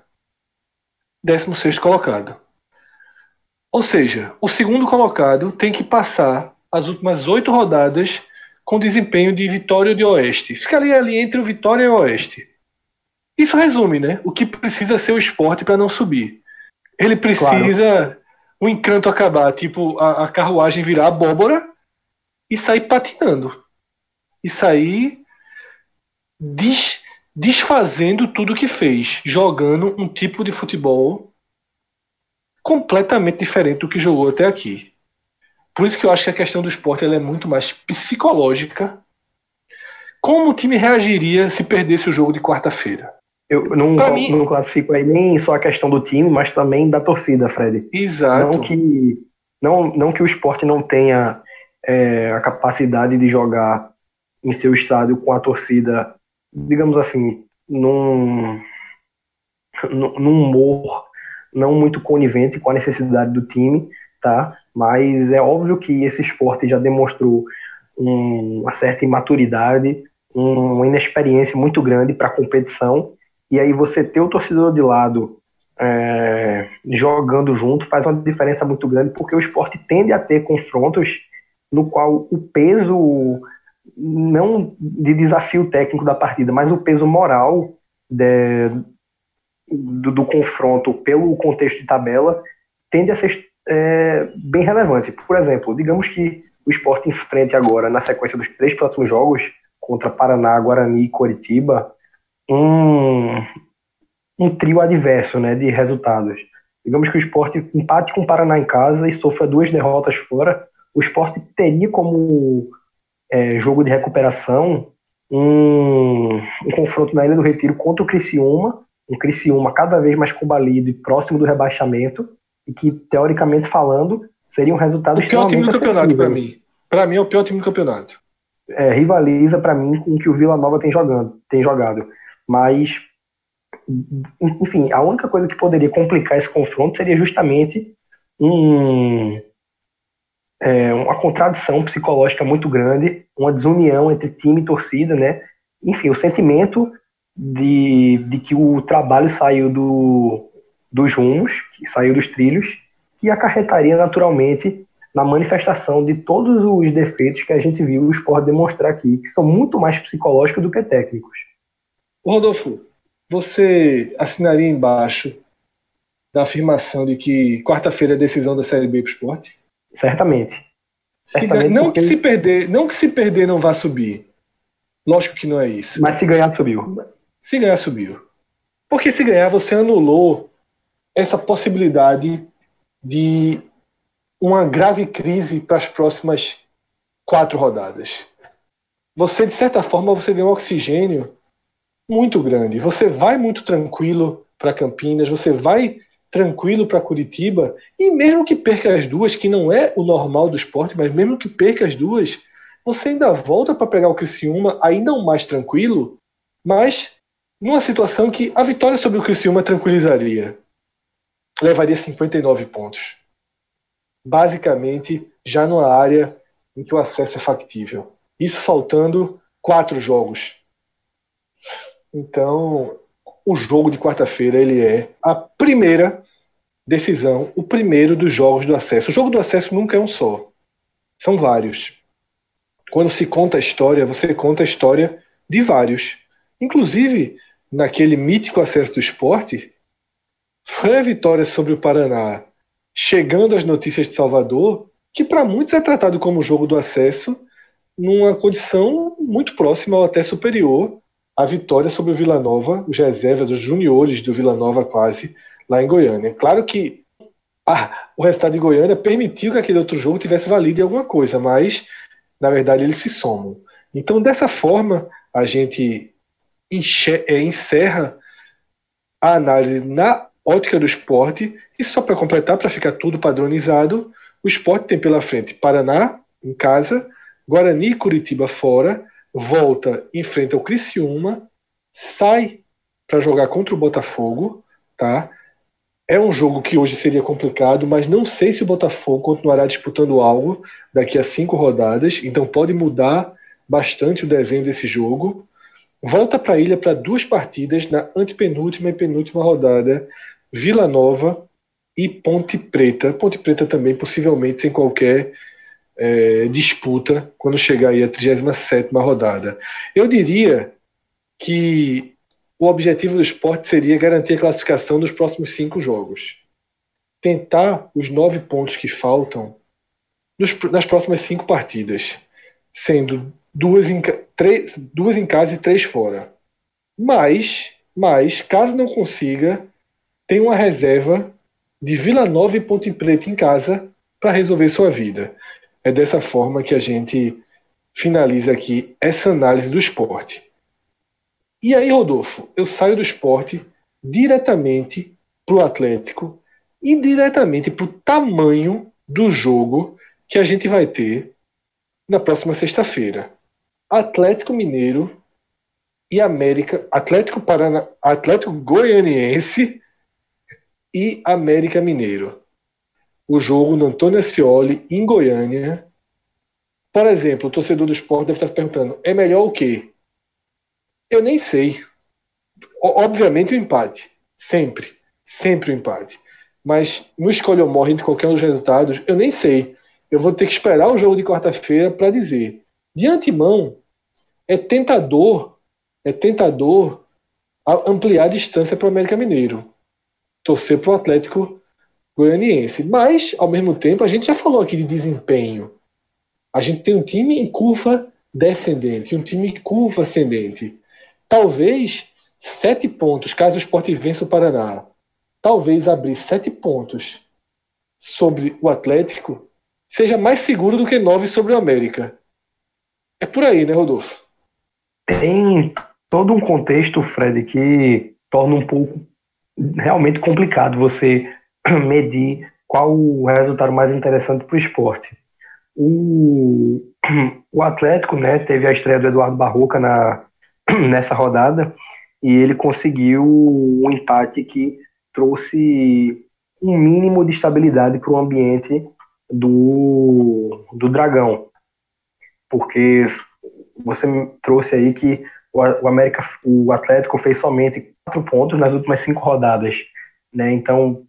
16 colocado. Ou seja, o segundo colocado tem que passar as últimas oito rodadas com desempenho de Vitória de Oeste. Fica ali, ali entre o Vitória e o Oeste. Isso resume, né? O que precisa ser o esporte para não subir. Ele precisa claro. o encanto acabar, tipo a, a carruagem virar abóbora e sair patinando e sair des, desfazendo tudo que fez, jogando um tipo de futebol completamente diferente do que jogou até aqui. Por isso que eu acho que a questão do esporte é muito mais psicológica. Como o time reagiria se perdesse o jogo de quarta-feira? Eu não, mim... não classifico aí nem só a questão do time, mas também da torcida, Fred. Exato. Não que, não, não que o esporte não tenha é, a capacidade de jogar em seu estádio com a torcida, digamos assim, num, num humor não muito conivente com a necessidade do time, tá? Mas é óbvio que esse esporte já demonstrou um, uma certa imaturidade, um, uma inexperiência muito grande para a competição, e aí você ter o torcedor de lado é, jogando junto faz uma diferença muito grande, porque o esporte tende a ter confrontos no qual o peso não de desafio técnico da partida, mas o peso moral de, do, do, confronto pelo contexto de tabela tende a ser é, bem relevante. Por exemplo, digamos que o esporte enfrente agora, na sequência dos três próximos jogos, contra Paraná, Guarani e Coritiba, um, um trio adverso né, de resultados. Digamos que o esporte empate com o Paraná em casa e sofra duas derrotas fora, o esporte teria como é, jogo de recuperação um, um, confronto na Ilha do Retiro contra o Criciúma, um Criciúma cada vez mais combalido e próximo do rebaixamento, e que, teoricamente falando, seria um resultado o pior time do campeonato para mim. Para mim é o pior time do campeonato. É, rivaliza para mim com o que o Vila Nova tem jogando, tem jogado. Mas enfim, a única coisa que poderia complicar esse confronto seria justamente um, é, uma contradição psicológica muito grande, uma desunião entre time e torcida, né? Enfim, o sentimento de, de que o trabalho saiu do, dos rumos, que saiu dos trilhos, que acarretaria naturalmente na manifestação de todos os defeitos que a gente viu o esporte demonstrar aqui, que são muito mais psicológicos do que técnicos. Rodolfo, você assinaria embaixo da afirmação de que quarta-feira é decisão da Série B para o esporte? Certamente. Certamente não porque... que se perder, não que se perder não vá subir. Lógico que não é isso. Mas se ganhar subiu. Se ganhar subiu. Porque se ganhar você anulou essa possibilidade de uma grave crise para as próximas quatro rodadas. Você de certa forma você ganhou oxigênio muito grande. Você vai muito tranquilo para Campinas, você vai tranquilo para Curitiba, e mesmo que perca as duas, que não é o normal do esporte, mas mesmo que perca as duas, você ainda volta para pegar o Criciúma, não mais tranquilo, mas numa situação que a vitória sobre o Criciúma tranquilizaria. Levaria 59 pontos. Basicamente, já numa área em que o acesso é factível. Isso faltando quatro jogos. Então, o jogo de quarta-feira ele é a primeira decisão, o primeiro dos jogos do acesso. O jogo do acesso nunca é um só. São vários. Quando se conta a história, você conta a história de vários. Inclusive, naquele mítico acesso do esporte, foi a vitória sobre o Paraná, chegando às notícias de Salvador, que para muitos é tratado como jogo do acesso, numa condição muito próxima ou até superior a vitória sobre o Vila Nova, os reservas, os juniores do Vila Nova quase, lá em Goiânia. Claro que ah, o resultado de Goiânia permitiu que aquele outro jogo tivesse valido em alguma coisa, mas na verdade eles se somam. Então, dessa forma, a gente é, encerra a análise na ótica do esporte, e só para completar, para ficar tudo padronizado, o esporte tem pela frente Paraná em casa, Guarani e Curitiba fora, volta, enfrenta o Criciúma, sai para jogar contra o Botafogo, tá? É um jogo que hoje seria complicado, mas não sei se o Botafogo continuará disputando algo daqui a cinco rodadas, então pode mudar bastante o desenho desse jogo. Volta para a ilha para duas partidas na antepenúltima e penúltima rodada, Vila Nova e Ponte Preta. Ponte Preta também, possivelmente, sem qualquer é, disputa quando chegar aí a 37 rodada. Eu diria que o objetivo do esporte seria garantir a classificação dos próximos cinco jogos. Tentar os nove pontos que faltam nas próximas cinco partidas, sendo duas em, três, duas em casa e três fora. Mas, mas, caso não consiga, tem uma reserva de Vila Nova e Ponte Preta em casa para resolver sua vida. É dessa forma que a gente finaliza aqui essa análise do esporte. E aí, Rodolfo, eu saio do esporte diretamente para o Atlético e diretamente para o tamanho do jogo que a gente vai ter na próxima sexta-feira. Atlético Mineiro e América, Atlético Paraná, Atlético Goianiense e América Mineiro o jogo no Antônio Ascioli, em Goiânia. Por exemplo, o torcedor do esporte deve estar se perguntando: é melhor o quê? Eu nem sei. Obviamente o empate. Sempre. Sempre o empate. Mas no escolha ou morre entre qualquer um dos resultados, eu nem sei. Eu vou ter que esperar o jogo de quarta-feira para dizer. De antemão, é tentador, é tentador ampliar a distância para o América Mineiro. Torcer para o Atlético Goianiense. Mas, ao mesmo tempo, a gente já falou aqui de desempenho. A gente tem um time em curva descendente, um time em curva ascendente. Talvez sete pontos, caso o Sport vença o Paraná. Talvez abrir sete pontos sobre o Atlético seja mais seguro do que nove sobre o América. É por aí, né, Rodolfo? Tem todo um contexto, Fred, que torna um pouco realmente complicado você (clears throat) medir qual o resultado mais interessante para o esporte. (clears throat) O, Atlético né, teve a estreia do Eduardo Barroca na, (clears throat) nessa rodada e ele conseguiu um empate que trouxe um mínimo de estabilidade para o ambiente do, do Dragão. Porque você trouxe aí que o, América, o Atlético fez somente quatro pontos nas últimas cinco rodadas, né? Então,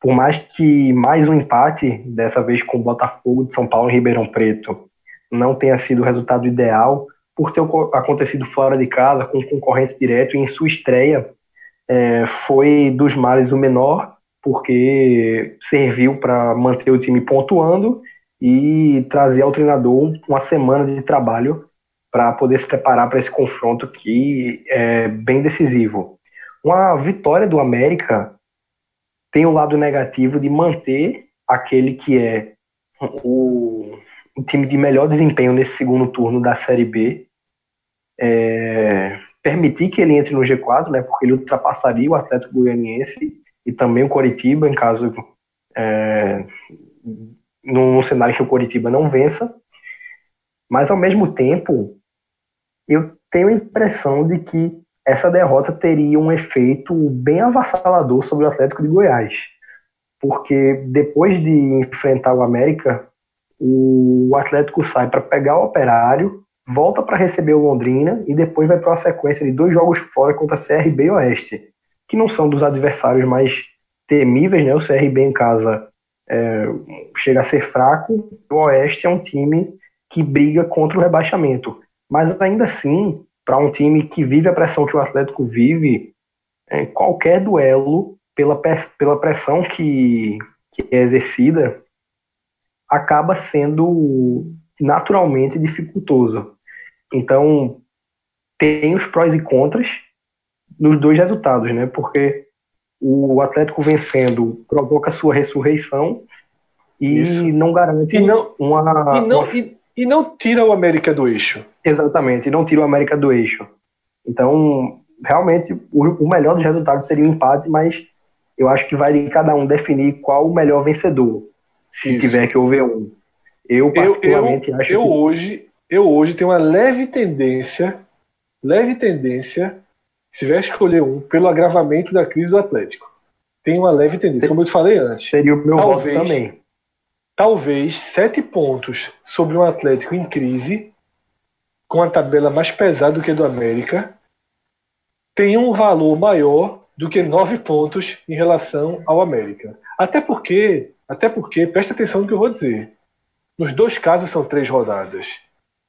por mais que mais um empate, dessa vez com o Botafogo de São Paulo e Ribeirão Preto, não tenha sido o resultado ideal, por ter acontecido fora de casa, com concorrente direto, e em sua estreia é, foi dos males o menor, porque serviu para manter o time pontuando e trazer ao treinador uma semana de trabalho para poder se preparar para esse confronto que é bem decisivo. Uma vitória do América tem o lado negativo de manter aquele que é o, o time de melhor desempenho nesse segundo turno da Série B, é, permitir que ele entre no G4, né, porque ele ultrapassaria o Atlético Goianiense e também o Coritiba, em caso é, num cenário que o Coritiba não vença. Mas ao mesmo tempo, eu tenho a impressão de que essa derrota teria um efeito bem avassalador sobre o Atlético de Goiás. Porque depois de enfrentar o América, o Atlético sai para pegar o Operário, volta para receber o Londrina e depois vai para uma sequência de dois jogos fora contra CRB e Oeste, que não são dos adversários mais temíveis, né? O CRB em casa é, chega a ser fraco, o Oeste é um time que briga contra o rebaixamento. Mas ainda assim, para um time que vive a pressão que o Atlético vive, é, qualquer duelo, pela, pela pressão que, que é exercida, acaba sendo naturalmente dificultoso. Então, tem os prós e contras nos dois resultados, né? Porque o Atlético vencendo provoca sua ressurreição e Isso. não garante e não, uma, e não, uma... E, e não tira o América do eixo. Exatamente, e não tira o América do eixo. Então, realmente, o, o melhor dos resultados seria o um empate, mas eu acho que vai de cada um definir qual o melhor vencedor, se Isso. tiver que houver um. Eu, particularmente, eu, eu, acho eu que... hoje Eu hoje tenho uma leve tendência, leve tendência, se tiver escolher um, pelo agravamento da crise do Atlético. Tem uma leve tendência, como eu te falei antes. Seria o meu talvez, voto também talvez sete pontos sobre um Atlético em crise, com a tabela mais pesada do que a do América, tem um valor maior do que nove pontos em relação ao América. Até porque, até porque, presta atenção no que eu vou dizer. Nos dois casos são três rodadas.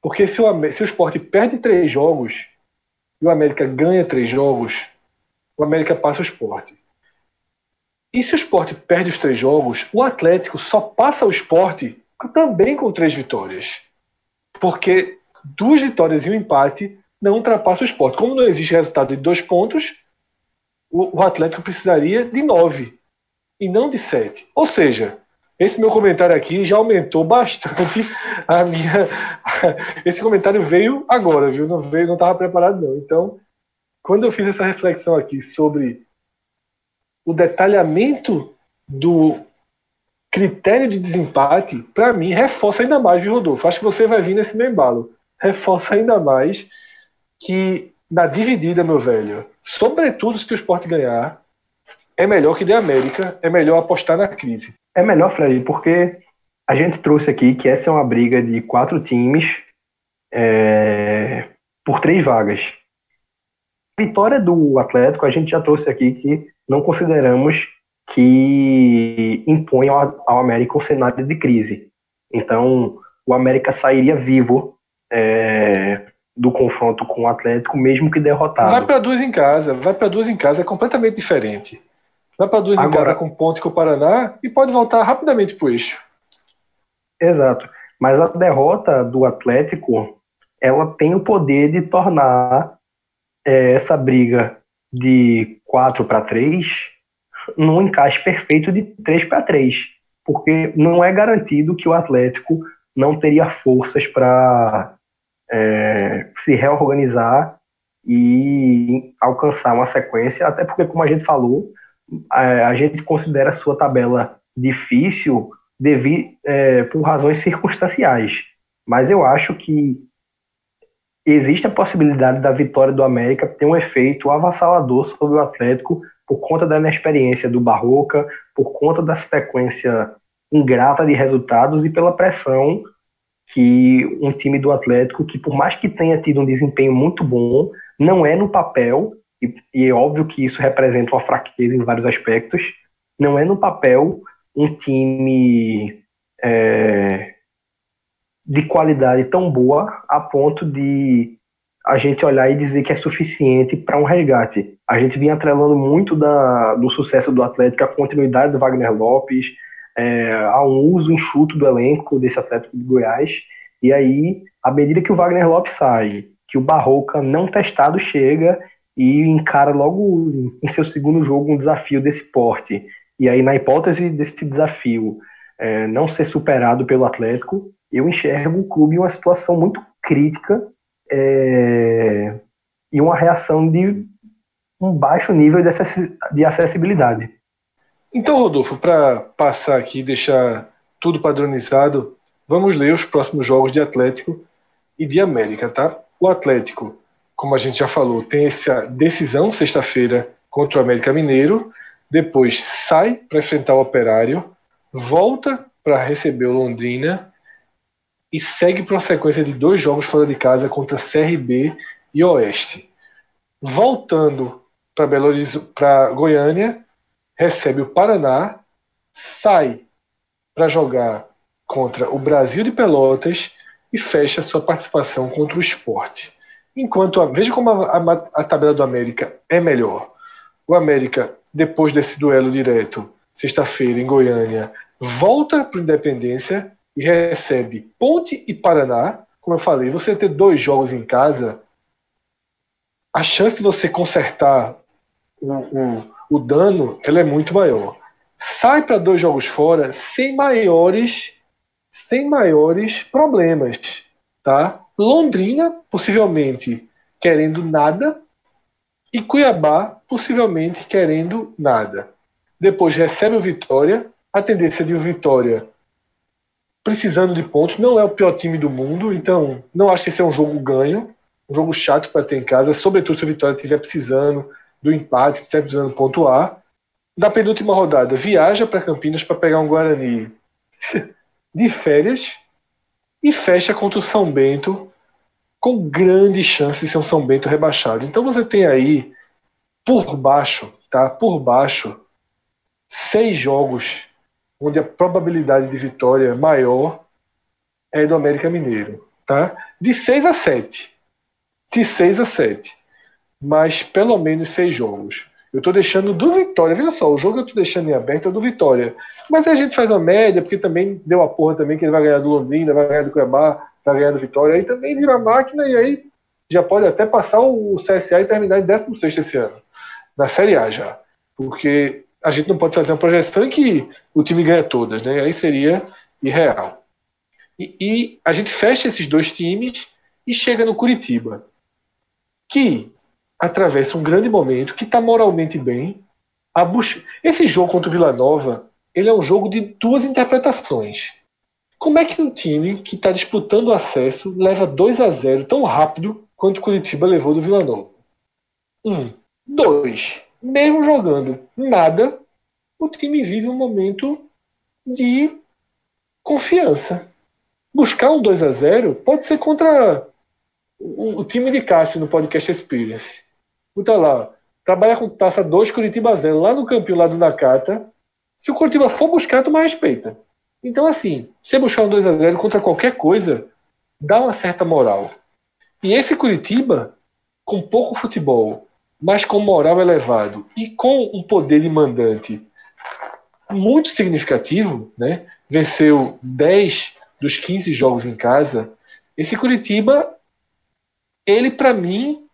Porque se o, se o esporte perde três jogos e o América ganha três jogos, o América passa o esporte. E se o esporte perde os três jogos, o Atlético só passa o esporte também com três vitórias. Porque duas vitórias e um empate não ultrapassa o esporte. Como não existe resultado de dois pontos, o, Atlético precisaria de nove e não de sete. Ou seja, esse meu comentário aqui já aumentou (laughs) bastante a minha. (laughs) Esse comentário veio agora, viu? Não veio, não estava preparado não. Então, quando eu fiz essa reflexão aqui sobre o detalhamento do critério de desempate, para mim, reforça ainda mais, viu, Rodolfo? Acho que você vai vir nesse meu embalo. Reforça ainda mais que na dividida, meu velho, sobretudo se o esporte ganhar, é melhor que de América, é melhor apostar na crise. É melhor, Fred, porque a gente trouxe aqui que essa é uma briga de quatro times é, por três vagas. Vitória do Atlético, a gente já trouxe aqui que não consideramos que impõe ao, ao América um cenário de crise. Então, o América sairia vivo é, do confronto com o Atlético, mesmo que derrotado. Vai para duas em casa, vai para duas em casa, é completamente diferente. Vai para duas Agora, em casa com ponte com o Paraná e pode voltar rapidamente para o eixo. Exato. Mas a derrota do Atlético, ela tem o poder de tornar é, essa briga de 4 para 3 num encaixe perfeito de 3 para 3. Porque não é garantido que o Atlético não teria forças para é, se reorganizar e alcançar uma sequência, até porque, como a gente falou, a, a gente considera a sua tabela difícil devido, é, por razões circunstanciais. Mas eu acho que existe a possibilidade da vitória do América ter um efeito avassalador sobre o Atlético por conta da inexperiência do Barroca, por conta da sequência ingrata de resultados e pela pressão que um time do Atlético, que por mais que tenha tido um desempenho muito bom, não é no papel, e, e é óbvio que isso representa uma fraqueza em vários aspectos, não é no papel um time é, de qualidade tão boa a ponto de a gente olhar e dizer que é suficiente para um resgate. A gente vinha atrelando muito da, do sucesso do Atlético, a continuidade do Wagner Lopes, é, a um uso enxuto do elenco desse Atlético de Goiás. E aí, à medida que o Wagner Lopes sai, que o Barroca não testado chega e encara logo em seu segundo jogo um desafio desse porte. E aí, na hipótese desse desafio é, não ser superado pelo Atlético, eu enxergo o clube em uma situação muito crítica é, e uma reação de um baixo nível de acessibilidade. Então, Rodolfo, para passar aqui e deixar tudo padronizado, vamos ler os próximos jogos de Atlético e de América, tá? O Atlético, como a gente já falou, tem essa decisão sexta-feira contra o América Mineiro, depois sai para enfrentar o Operário, volta para receber o Londrina e segue para uma sequência de dois jogos fora de casa contra CRB e Oeste. Voltando para Belo para Goiânia, recebe o Paraná, sai para jogar contra o Brasil de Pelotas e fecha sua participação contra o esporte. Enquanto a, veja como a, a, a tabela do América é melhor. O América, depois desse duelo direto, sexta-feira em Goiânia, volta para Independência e recebe Ponte e Paraná. Como eu falei, você ter dois jogos em casa, a chance de você consertar o, o, o dano ela é muito maior. Sai para dois jogos fora sem maiores, sem maiores problemas, tá? Londrina possivelmente querendo nada e Cuiabá possivelmente querendo nada. Depois recebe o Vitória, a tendência de o Vitória precisando de pontos. Não é o pior time do mundo, então não acho que esse é um jogo ganho, um jogo chato para ter em casa, sobretudo se a Vitória estiver precisando do empate, estiver precisando pontuar. Na penúltima rodada, viaja para Campinas para pegar um Guarani de férias e fecha contra o São Bento com grande chance de ser um São Bento rebaixado. Então você tem aí por baixo, tá? Por baixo, seis jogos onde a probabilidade de vitória maior é do América Mineiro, tá? De 6 a 7. De 6 a 7. Mas pelo menos seis jogos. Eu estou deixando do Vitória. Veja só, o jogo eu estou deixando em aberto é do Vitória. Mas a gente faz uma média, porque também deu a porra também que ele vai ganhar do Londrina, vai ganhar do Cuiabá, vai ganhar do Vitória. Aí também vira a máquina e aí já pode até passar o CSA e terminar em 16 esse ano. Na Série A já. Porque a gente não pode fazer uma projeção em que o time ganha todas, né? Aí seria irreal. E, e a gente fecha esses dois times e chega no Curitiba, que atravessa um grande momento, que está moralmente bem. Esse jogo contra o Vila Nova, ele é um jogo de duas interpretações. Como é que um time que está disputando o acesso leva 2 a 0 tão rápido quanto o Curitiba levou do Vila Nova? Um. Dois mesmo jogando nada, o time vive um momento de confiança. Buscar um 2 a 0 pode ser contra o, time de Cássio no podcast Experience. Puta lá, trabalha com taça 2 Curitiba 0 lá no campinho lá do Nakata. Se o Curitiba for buscar, tu mais respeita. Então, assim, você buscar um 2 a 0 contra qualquer coisa, dá uma certa moral. E esse Curitiba, com pouco futebol, mas com moral elevado e com um poder de mandante muito significativo, né? venceu 10 dos 15 jogos em casa. Esse Curitiba, ele para mim,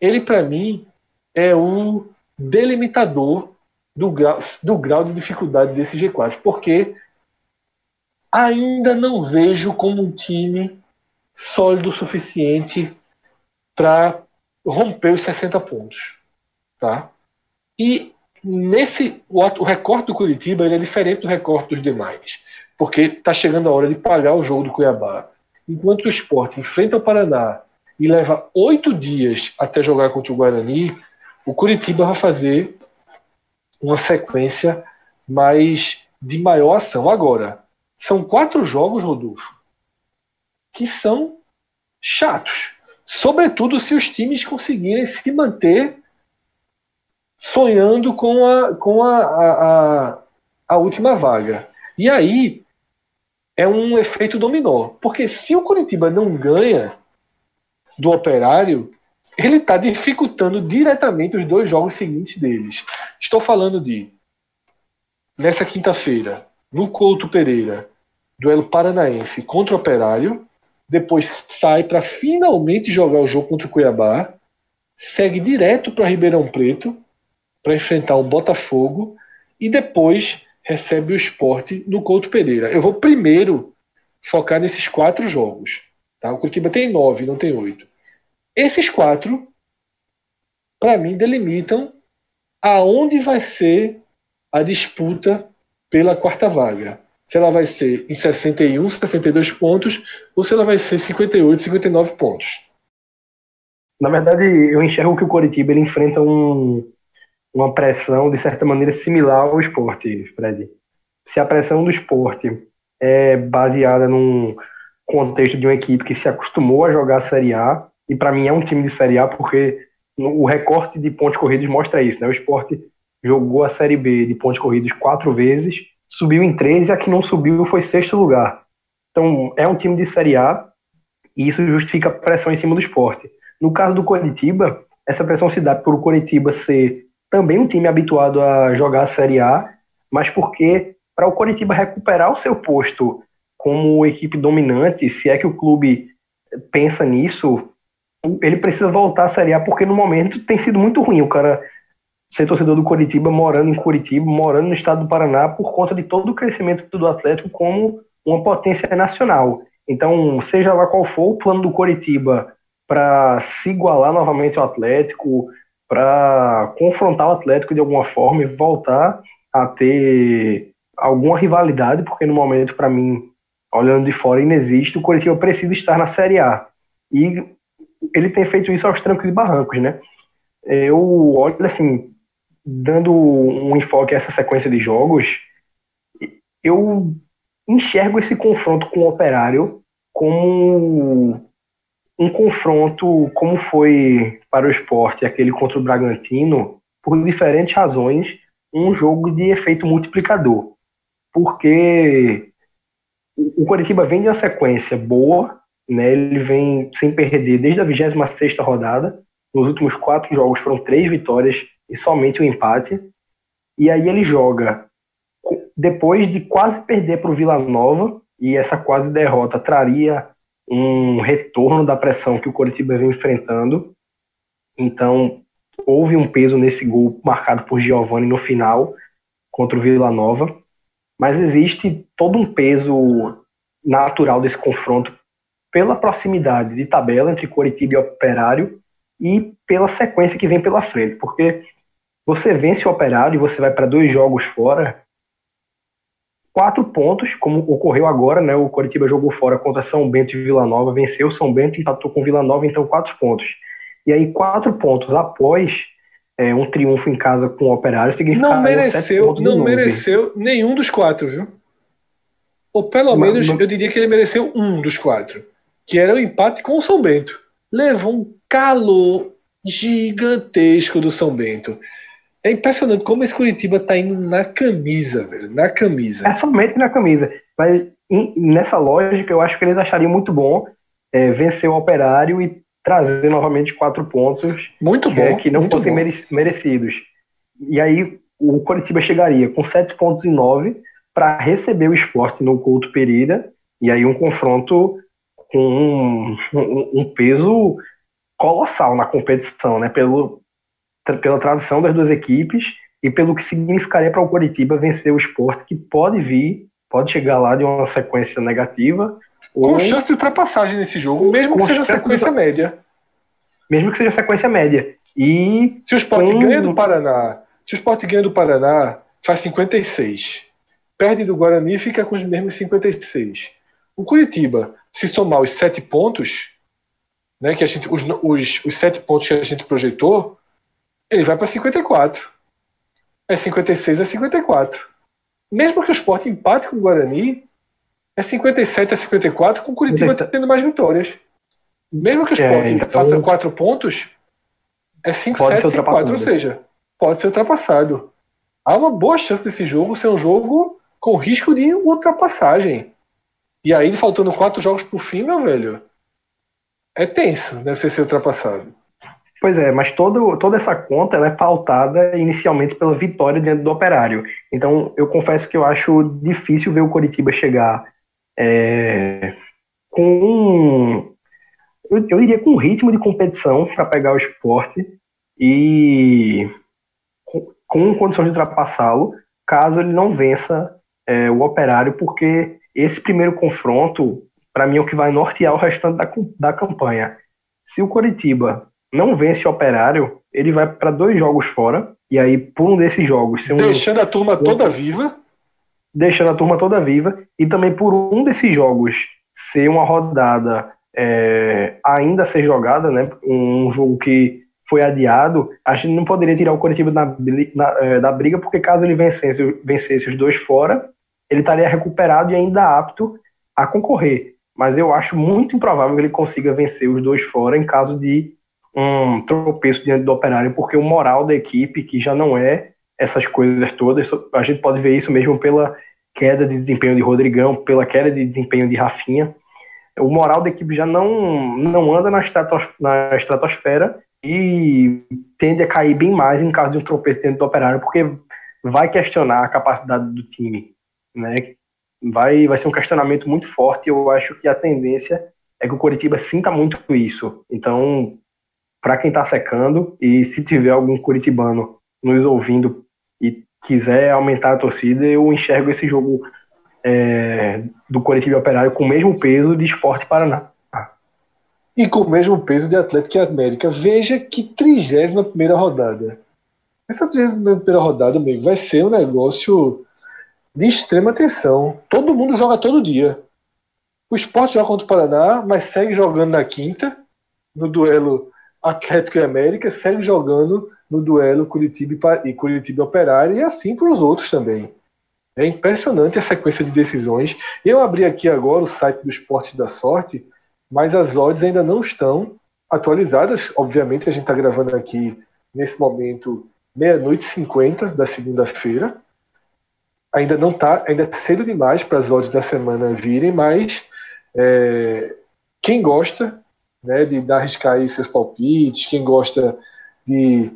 ele para mim é o delimitador do grau, do grau de dificuldade desse G4, porque ainda não vejo como um time sólido o suficiente para romper os 60 pontos, tá? E nesse o, o recorte do Curitiba é diferente do recorte dos demais, porque está chegando a hora de pagar o jogo do Cuiabá. Enquanto o esporte enfrenta o Paraná e leva oito dias até jogar contra o Guarani, o Curitiba vai fazer uma sequência mais de maior ação. Agora, são quatro jogos, Rodolfo, que são chatos. Sobretudo se os times conseguirem se manter sonhando com a, com a, a, a, última vaga. E aí é um efeito dominó. Porque se o Curitiba não ganha do operário, ele está dificultando diretamente os dois jogos seguintes deles. Estou falando de, nessa quinta-feira, no Couto Pereira, duelo paranaense contra o Operário, depois sai para finalmente jogar o jogo contra o Cuiabá, segue direto para Ribeirão Preto para enfrentar o Botafogo e depois recebe o esporte no Couto Pereira. Eu vou primeiro focar nesses quatro jogos. Tá? O Curitiba tem nove, não tem oito. Esses quatro, para mim, delimitam aonde vai ser a disputa pela quarta vaga. Se ela vai ser em 61, 62 pontos, ou se ela vai ser 58, 59 pontos. Na verdade, eu enxergo que o Coritiba ele enfrenta um, uma pressão, de certa maneira, similar ao esporte, Fred. Se a pressão do esporte é baseada num contexto de uma equipe que se acostumou a jogar a Série A, e para mim é um time de Série A porque o recorte de pontos corridos mostra isso, né? O esporte jogou a Série B de pontos corridos quatro vezes, subiu em 13 e a que não subiu foi sexto lugar. Então é um time de Série A e isso justifica a pressão em cima do esporte. No caso do Coritiba, essa pressão se dá por o Coritiba ser também um time habituado a jogar a Série A, mas porque para o Coritiba recuperar o seu posto como equipe dominante, se é que o clube pensa nisso, ele precisa voltar à Série A porque no momento tem sido muito ruim o cara ser torcedor do Curitiba, morando em Curitiba, morando no estado do Paraná, por conta de todo o crescimento do Atlético como uma potência nacional. Então, seja lá qual for o plano do Curitiba para se igualar novamente ao Atlético, para confrontar o Atlético de alguma forma e voltar a ter alguma rivalidade, porque no momento, para mim, olhando de fora, inexiste, o Curitiba precisa estar na Série A. E ele tem feito isso aos trancos e barrancos, né? Eu olho assim, dando um enfoque a essa sequência de jogos, eu enxergo esse confronto com o Operário como um confronto como foi para o esporte aquele contra o Bragantino, por diferentes razões, um jogo de efeito multiplicador. Porque o Curitiba vem de uma sequência boa, né? Ele vem sem perder desde a 26 rodada. Nos últimos quatro jogos foram três vitórias e somente um empate. E aí ele joga depois de quase perder para o Vila Nova, e essa quase derrota traria um retorno da pressão que o Coritiba vem enfrentando. Então, houve um peso nesse gol marcado por Giovani no final contra o Vila Nova, mas existe todo um peso natural desse confronto pela proximidade de tabela entre Coritiba e Operário e pela sequência que vem pela frente, porque você vence o Operário e você vai para dois jogos fora, quatro pontos, como ocorreu agora, né? O Coritiba jogou fora contra São Bento e Vila Nova, venceu São Bento e empatou com Vila Nova, então quatro pontos. E aí quatro pontos após é, um triunfo em casa com o Operário significa não mereceu, não mereceu nenhum dos quatro, viu? Ou pelo mas, menos mas... eu diria que ele mereceu um dos quatro que era o empate com o São Bento. Levou um calor gigantesco do São Bento. É impressionante como esse Curitiba tá indo na camisa, velho. Na camisa. É somente na camisa. Mas nessa lógica, eu acho que eles achariam muito bom é, vencer o Operário e trazer novamente quatro pontos muito bom, é, que não fossem merecidos. E aí o Coritiba chegaria com sete pontos e nove para receber o esporte no Couto Pereira, e aí um confronto com um, um, um peso colossal na competição, né? Pelo, pela tradição das duas equipes e pelo que significaria para o Coritiba vencer o esporte, que pode vir, pode chegar lá de uma sequência negativa. Com ou... chance de ultrapassagem nesse jogo, mesmo que seja sequência de... média. Mesmo que seja sequência média. E se o esporte com... ganha do Paraná, se o esporte ganha do Paraná, faz 56. Perde do Guarani fica com os mesmos 56. O Curitiba, se somar os sete pontos, né, que a gente, os, os, os sete pontos que a gente projetou, ele vai para 54. É 56 a 54. Mesmo que o Sport empate com o Guarani, é 57 a 54, com o Curitiba tendo mais vitórias. Mesmo que o Sport é, então... faça quatro pontos, é 5, 7, 5, 4, ou seja, pode ser ultrapassado. Há uma boa chance desse jogo ser um jogo com risco de ultrapassagem. E aí, faltando quatro jogos pro fim, meu velho, é tenso, deve ser ser ultrapassado. Pois é, mas todo, toda essa conta é pautada inicialmente pela vitória diante do Operário. Então, eu confesso que eu acho difícil ver o Coritiba chegar é, com. Eu, eu diria com um ritmo de competição para pegar o esporte e com, com condições de ultrapassá-lo, caso ele não vença é, o Operário, porque esse primeiro confronto, para mim, é o que vai nortear o restante da, da campanha. Se o Coritiba não vence o Operário, ele vai para dois jogos fora, e aí, por um desses jogos. Um, deixando a turma toda viva. Deixando a turma toda viva, e também por um desses jogos ser uma rodada é, ainda a ser jogada, né? Um jogo que foi adiado, a gente não poderia tirar o Coritiba na, na, é, da briga, porque caso ele vencesse, vencesse os dois fora, ele estaria recuperado e ainda apto a concorrer. Mas eu acho muito improvável que ele consiga vencer os dois fora em caso de um tropeço diante do operário, porque o moral da equipe, que já não é essas coisas todas, a gente pode ver isso mesmo pela queda de desempenho de Rodrigão, pela queda de desempenho de Rafinha. O moral da equipe já não, não anda na, estratos, na estratosfera e tende a cair bem mais em caso de um tropeço dentro do operário, porque vai questionar a capacidade do time né? Vai, vai ser um questionamento muito forte. Eu acho que a tendência é que o Coritiba sinta muito isso. Então, para quem está secando e se tiver algum curitibano nos ouvindo e quiser aumentar a torcida, eu enxergo esse jogo é, do Coritiba Operário com o mesmo peso de Esporte Paraná. E com o mesmo peso de Atlético e América. Veja que 31 primeira rodada. Essa 31 primeira rodada, amigo, vai ser um negócio de extrema tensão. Todo mundo joga todo dia. O esporte joga contra o Paraná, mas segue jogando na quinta, no duelo Atlético e América, segue jogando no duelo Curitiba e Curitiba Operário, e assim para os outros também. É impressionante a sequência de decisões. Eu abri aqui agora o site do Esporte da Sorte, mas as odds ainda não estão atualizadas. Obviamente, a gente está gravando aqui nesse momento, meia-noite e 50 da segunda-feira ainda não tá, ainda é cedo demais para as odds da semana virem, mas é, quem gosta né, de dar arriscar aí seus palpites, quem gosta de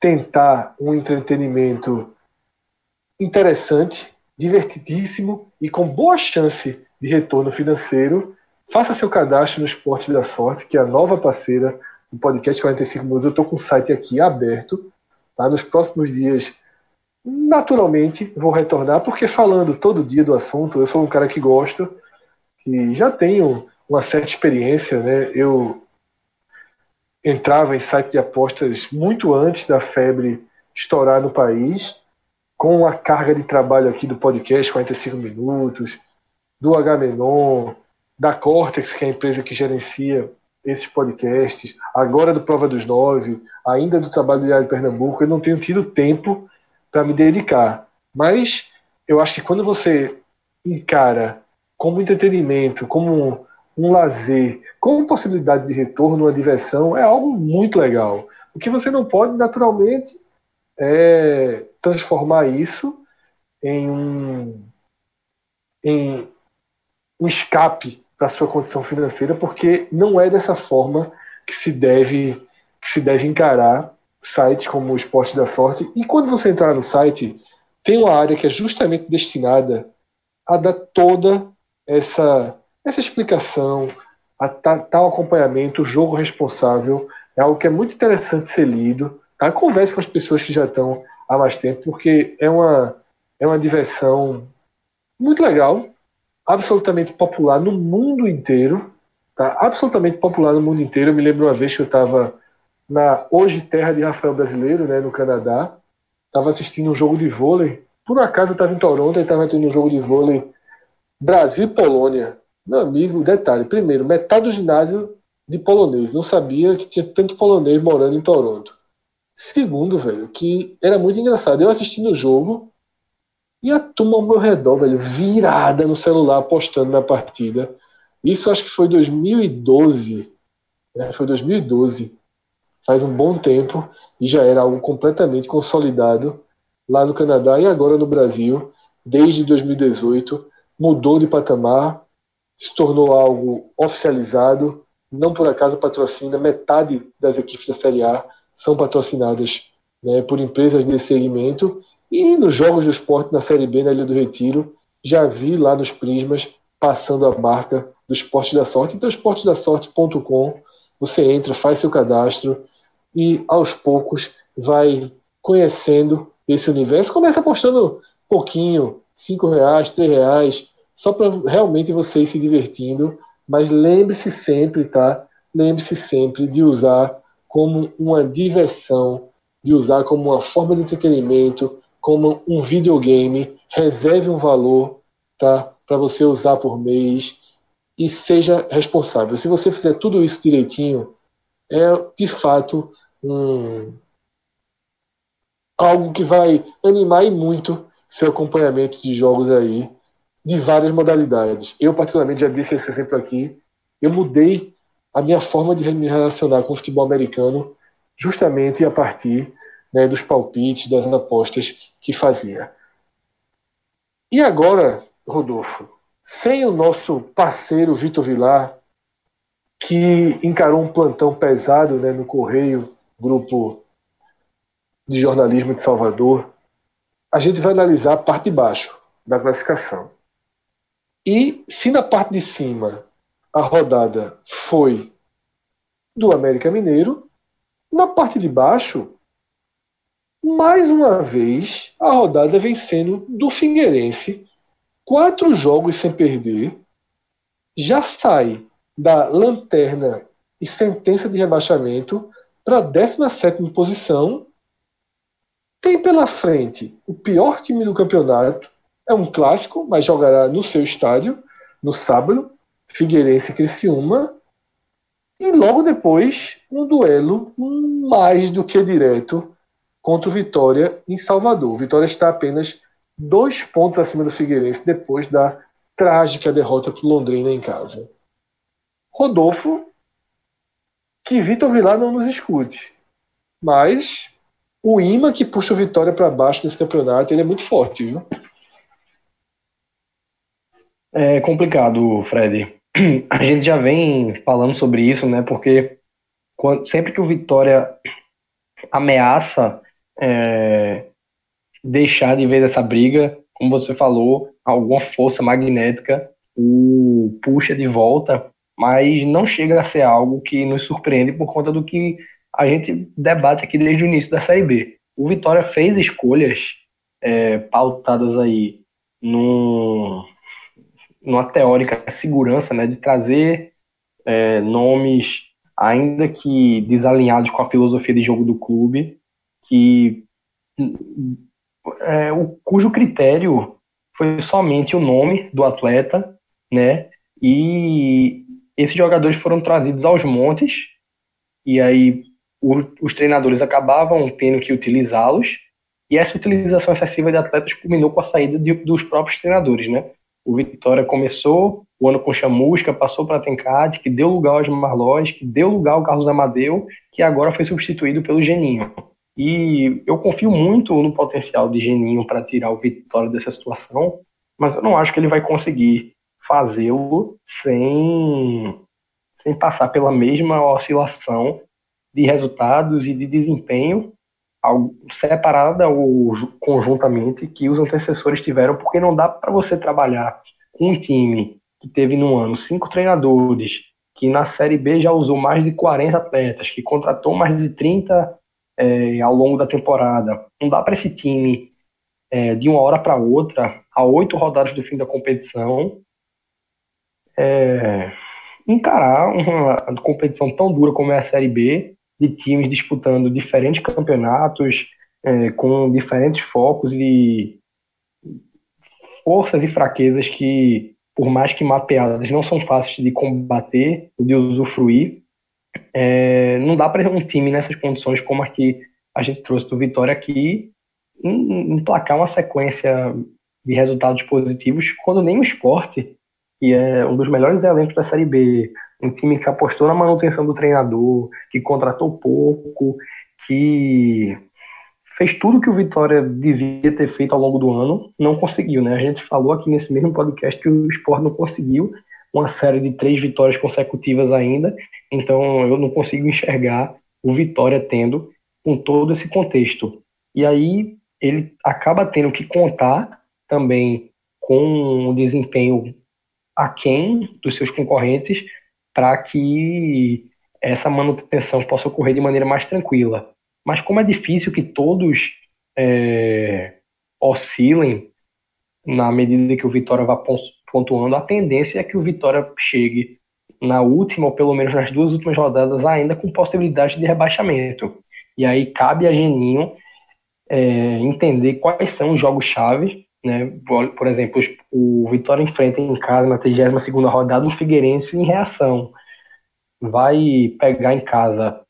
tentar um entretenimento interessante, divertidíssimo e com boa chance de retorno financeiro, faça seu cadastro no Esporte da Sorte, que é a nova parceira do podcast 45 Minutos. Eu estou com o site aqui aberto. Tá? Nos próximos dias naturalmente vou retornar, porque falando todo dia do assunto, eu sou um cara que gosto, que já tenho uma certa experiência, né? Eu entrava em site de apostas muito antes da febre estourar no país, com a carga de trabalho aqui do podcast 45 minutos, do Agamenon, da Cortex, que é a empresa que gerencia esses podcasts, agora do Prova dos Nove, ainda do trabalho do Diário de Pernambuco, eu não tenho tido tempo para me dedicar. Mas eu acho que quando você encara como entretenimento, como um, lazer, como possibilidade de retorno, uma diversão, é algo muito legal. O que você não pode, naturalmente, é transformar isso em um, em um escape para sua condição financeira, porque não é dessa forma que se deve que se deve encarar sites como o Esporte da Sorte. E quando você entrar no site, tem uma área que é justamente destinada a dar toda essa, essa explicação, a tal acompanhamento, o jogo responsável. É algo que é muito interessante ser lido. Tá? Converse com as pessoas que já estão há mais tempo, porque é uma, é uma diversão muito legal, absolutamente popular no mundo inteiro. Tá? Absolutamente popular no mundo inteiro. Eu me lembro uma vez que eu estava na hoje terra de Rafael Brasileiro, né, no Canadá. Estava assistindo um jogo de vôlei. Por acaso eu estava em Toronto e estava tendo um jogo de vôlei Brasil e Polônia. Meu amigo, detalhe: primeiro, metade do ginásio de polonês. Não sabia que tinha tanto polonês morando em Toronto. Segundo, velho, que era muito engraçado. Eu assistindo o jogo e a turma ao meu redor, velho, virada no celular, apostando na partida. Isso acho que foi 2012. Né? Foi 2012 faz um bom tempo e já era algo completamente consolidado lá no Canadá e agora no Brasil, desde 2018, mudou de patamar, se tornou algo oficializado, não por acaso patrocina metade das equipes da Série A são patrocinadas né, por empresas desse segmento e nos jogos do esporte na Série B na Ilha do Retiro já vi lá nos prismas passando a marca do Esporte da Sorte. Então, esportedasorte.com, você entra, faz seu cadastro e aos poucos vai conhecendo esse universo. Começa apostando pouquinho, cinco reais, três reais, só para realmente você ir se divertindo. Mas lembre-se sempre, tá? Lembre-se sempre de usar como uma diversão, de usar como uma forma de entretenimento, como um videogame. Reserve um valor, tá? Para você usar por mês e seja responsável. Se você fizer tudo isso direitinho, é de fato um, algo que vai animar muito seu acompanhamento de jogos aí, de várias modalidades. Eu, particularmente, já disse esse exemplo aqui, eu mudei a minha forma de me relacionar com o futebol americano justamente a partir né, dos palpites, das apostas que fazia. E agora, Rodolfo, sem o nosso parceiro Vitor Vilar, que encarou um plantão pesado né, no Correio grupo de jornalismo de Salvador, a gente vai analisar a parte de baixo da classificação. E se na parte de cima a rodada foi do América Mineiro, na parte de baixo, mais uma vez, a rodada vem sendo do Figueirense, quatro jogos sem perder, já sai da lanterna e sentença de rebaixamento para a 17 posição. Tem pela frente o pior time do campeonato. É um clássico, mas jogará no seu estádio, no sábado, Figueirense e Criciúma. E logo depois, um duelo mais do que direto contra o Vitória em Salvador. O Vitória está apenas dois pontos acima do Figueirense depois da trágica derrota para Londrina em casa. Rodolfo que Vitor Vilar não nos escute. Mas o imã que puxa o Vitória para baixo nesse campeonato ele é muito forte, viu? É complicado, Fred. (clears throat) A gente já vem falando sobre isso, né? Porque quando, sempre que o Vitória ameaça é, deixar de ver essa briga, como você falou, alguma força magnética o puxa de volta mas não chega a ser algo que nos surpreende por conta do que a gente debate aqui desde o início da Série B. O Vitória fez escolhas é, pautadas aí num, numa teórica segurança, né, de trazer é, nomes ainda que desalinhados com a filosofia de jogo do clube, que é, o, cujo critério foi somente o nome do atleta, né, e esses jogadores foram trazidos aos montes e aí o, os treinadores acabavam tendo que utilizá-los e essa utilização excessiva de atletas culminou com a saída de, dos próprios treinadores, né? O Vitória começou o ano com Chamusca, passou para Tencate, que deu lugar aos Marlós, que deu lugar ao Carlos Amadeu, que agora foi substituído pelo Geninho. E eu confio muito no potencial de Geninho para tirar o Vitória dessa situação, mas eu não acho que ele vai conseguir fazê-lo sem, sem passar pela mesma oscilação de resultados e de desempenho separada ou conjuntamente que os antecessores tiveram, porque não dá para você trabalhar com um time que teve no ano cinco treinadores, que na Série B já usou mais de 40 atletas, que contratou mais de 30 é, ao longo da temporada. Não dá para esse time, é, de uma hora para outra, a oito rodadas do fim da competição, é, encarar uma competição tão dura como é a Série B, de times disputando diferentes campeonatos, é, com diferentes focos e forças e fraquezas que, por mais que mapeadas, não são fáceis de combater, de usufruir. É, não dá para um time nessas condições como a que a gente trouxe do Vitória aqui emplacar uma sequência de resultados positivos quando nem o esporte, que é um dos melhores elencos da Série B, um time que apostou na manutenção do treinador, que contratou pouco, que fez tudo que o Vitória devia ter feito ao longo do ano, não conseguiu, né? A gente falou aqui nesse mesmo podcast que o Sport não conseguiu uma série de três vitórias consecutivas ainda, então eu não consigo enxergar o Vitória tendo com todo esse contexto. E aí ele acaba tendo que contar também com um desempenho aquém dos seus concorrentes para que essa manutenção possa ocorrer de maneira mais tranquila. Mas como é difícil que todos é, oscilem na medida que o Vitória vá pontuando, a tendência é que o Vitória chegue na última, ou pelo menos nas duas últimas rodadas, ainda com possibilidade de rebaixamento. E aí cabe a Geninho é, entender quais são os jogos-chave. Né? Por exemplo, o Vitória enfrenta em casa na 32 rodada o Figueirense em reação. Vai pegar em casa,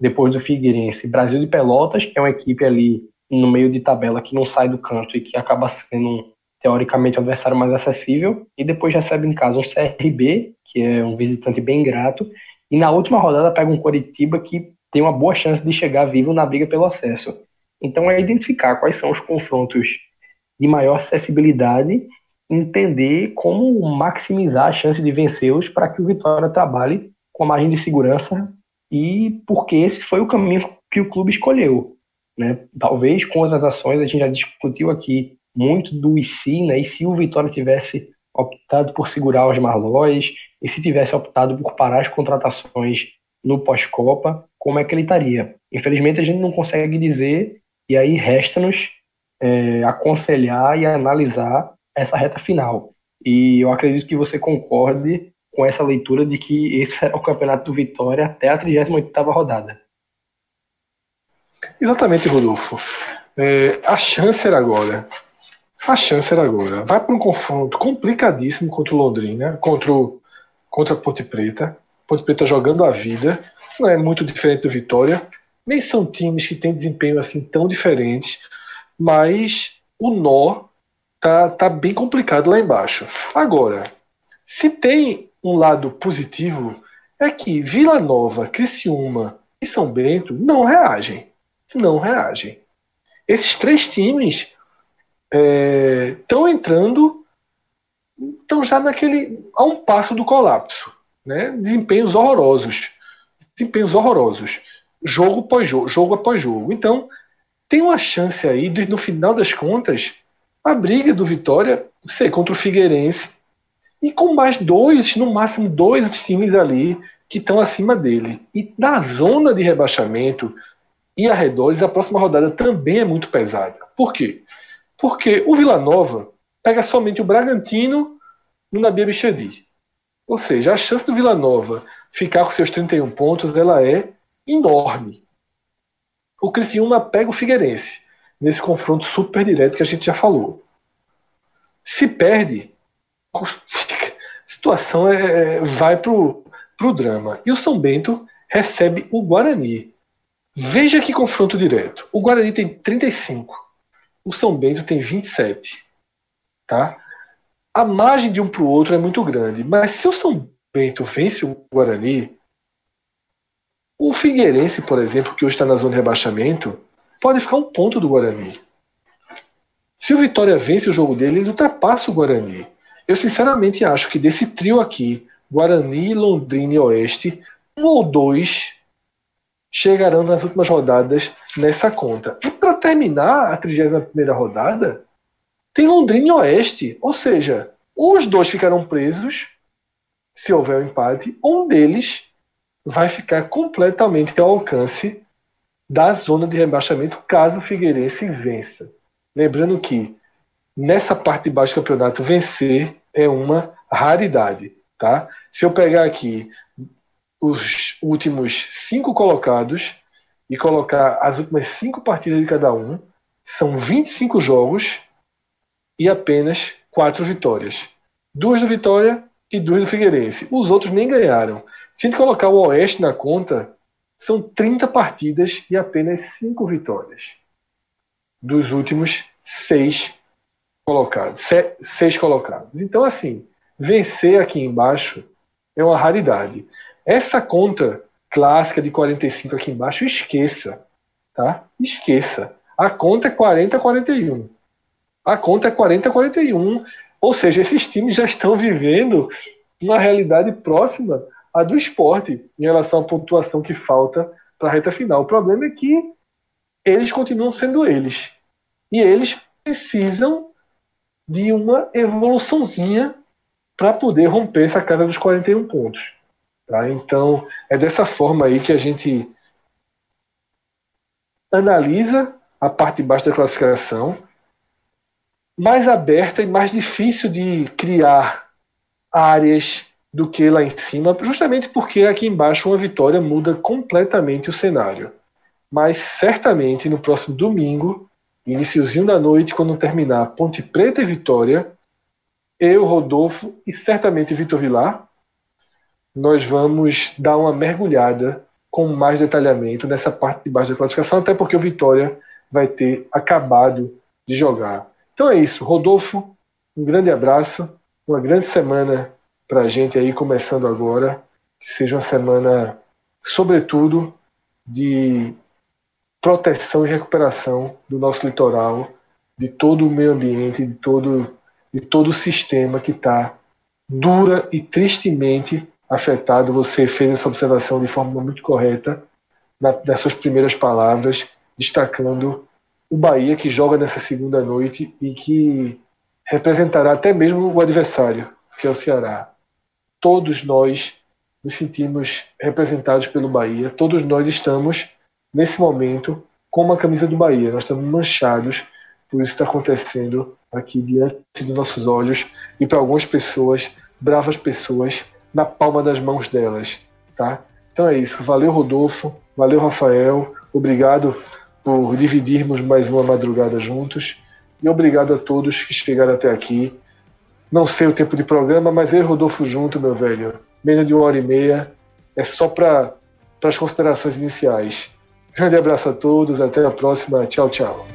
depois do Figueirense, Brasil de Pelotas, que é uma equipe ali no meio de tabela que não sai do canto e que acaba sendo teoricamente o adversário mais acessível, e depois recebe em casa um CRB, que é um visitante bem grato, e na última rodada pega um Coritiba que tem uma boa chance de chegar vivo na briga pelo acesso. Então é identificar quais são os confrontos de maior acessibilidade, entender como maximizar a chance de vencê-los para que o Vitória trabalhe com a margem de segurança e porque esse foi o caminho que o clube escolheu. Né? Talvez com outras ações, a gente já discutiu aqui muito do IC, né? e se o Vitória tivesse optado por segurar os Marlóis, e se tivesse optado por parar as contratações no pós-Copa, como é que ele estaria? Infelizmente a gente não consegue dizer, e aí resta-nos é, aconselhar e analisar essa reta final. E eu acredito que você concorde com essa leitura de que esse será o campeonato do Vitória até a 38ª rodada. Exatamente, Rodolfo. É, a chance era agora. A chance era agora. Vai para um confronto complicadíssimo contra o Londrina, contra, o, contra a Ponte Preta. Ponte Preta jogando a vida. Não é muito diferente do Vitória. Nem são times que têm desempenho assim tão diferentes. Mas o nó tá, tá bem complicado lá embaixo. Agora, se tem um lado positivo, é que Vila Nova, Criciúma e São Bento não reagem. Não reagem. Esses três times estão é, entrando, estão já naquele. a um passo do colapso. Né? Desempenhos horrorosos. Desempenhos horrorosos. Jogo após jogo, jogo após jogo. Então, tem uma chance aí de, no final das contas, a briga do Vitória ser contra o Figueirense e com mais dois, no máximo dois times ali que estão acima dele. E na zona de rebaixamento e arredores, a próxima rodada também é muito pesada. Por quê? Porque o Vila Nova pega somente o Bragantino no Nabia Bichedi. Ou seja, a chance do Vila Nova ficar com seus 31 pontos ela é enorme. O Criciúma pega o Figueirense nesse confronto super direto que a gente já falou. Se perde, a (laughs) situação é, é, vai pro, pro drama. E o São Bento recebe o Guarani. Veja que confronto direto. O Guarani tem 35 o São Bento tem 27. Tá? A margem de um para o outro é muito grande. Mas se o São Bento vence o Guarani, o Figueirense, por exemplo, que hoje está na zona de rebaixamento, pode ficar um ponto do Guarani. Se o Vitória vence o jogo dele, ele ultrapassa o Guarani. Eu sinceramente acho que desse trio aqui, Guarani, Londrina e Oeste, um ou dois chegarão nas últimas rodadas nessa conta. E para terminar a 31 rodada, tem Londrina e Oeste, ou seja, os dois ficarão presos se houver um empate, um deles vai ficar completamente ao alcance da zona de rebaixamento caso o Figueirense vença. Lembrando que nessa parte de baixo do campeonato vencer é uma raridade, tá? Se eu pegar aqui os últimos cinco colocados e colocar as últimas cinco partidas de cada um, são 25 jogos e apenas quatro vitórias. Duas do Vitória e duas do Figueirense. Os outros nem ganharam. Se a gente colocar o Oeste na conta, são 30 partidas e apenas cinco vitórias. Dos últimos seis colocados. Seis colocados. Então, assim, vencer aqui embaixo é uma raridade. Essa conta clássica de 45 aqui embaixo, esqueça. Tá? Esqueça. A conta é 40-41. A conta é 40-41. Ou seja, esses times já estão vivendo uma realidade próxima à do esporte em relação à pontuação que falta para a reta final. O problema é que eles continuam sendo eles. E eles precisam de uma evoluçãozinha para poder romper essa casa dos 41 pontos. Tá? Então, é dessa forma aí que a gente analisa a parte de baixo da classificação, mais aberta e mais difícil de criar áreas do que lá em cima, justamente porque aqui embaixo uma vitória muda completamente o cenário. Mas certamente no próximo domingo, iníciozinho da noite, quando terminar Ponte Preta e Vitória, eu, Rodolfo e certamente Vitor Vilar nós vamos dar uma mergulhada com mais detalhamento nessa parte de baixo da classificação, até porque o Vitória vai ter acabado de jogar. Então é isso, Rodolfo, um grande abraço, uma grande semana para a gente aí começando agora, que seja uma semana, sobretudo, de proteção e recuperação do nosso litoral, de todo o meio ambiente, de todo, de todo o sistema que está dura e tristemente afetado, você fez essa observação de forma muito correta na, nas suas primeiras palavras, destacando o Bahia que joga nessa segunda noite e que representará até mesmo o adversário, que é o Ceará. Todos nós nos sentimos representados pelo Bahia, todos nós estamos, nesse momento, com uma camisa do Bahia. Nós estamos manchados por isso está acontecendo aqui diante dos nossos olhos e para algumas pessoas, bravas pessoas, na palma das mãos delas, tá? Então é isso. Valeu, Rodolfo. Valeu, Rafael. Obrigado por dividirmos mais uma madrugada juntos. E obrigado a todos que chegaram até aqui. Não sei o tempo de programa, mas eu e Rodolfo junto, meu velho. Menos de uma hora e meia. É só para as considerações iniciais. Grande abraço a todos. Até a próxima. Tchau, tchau.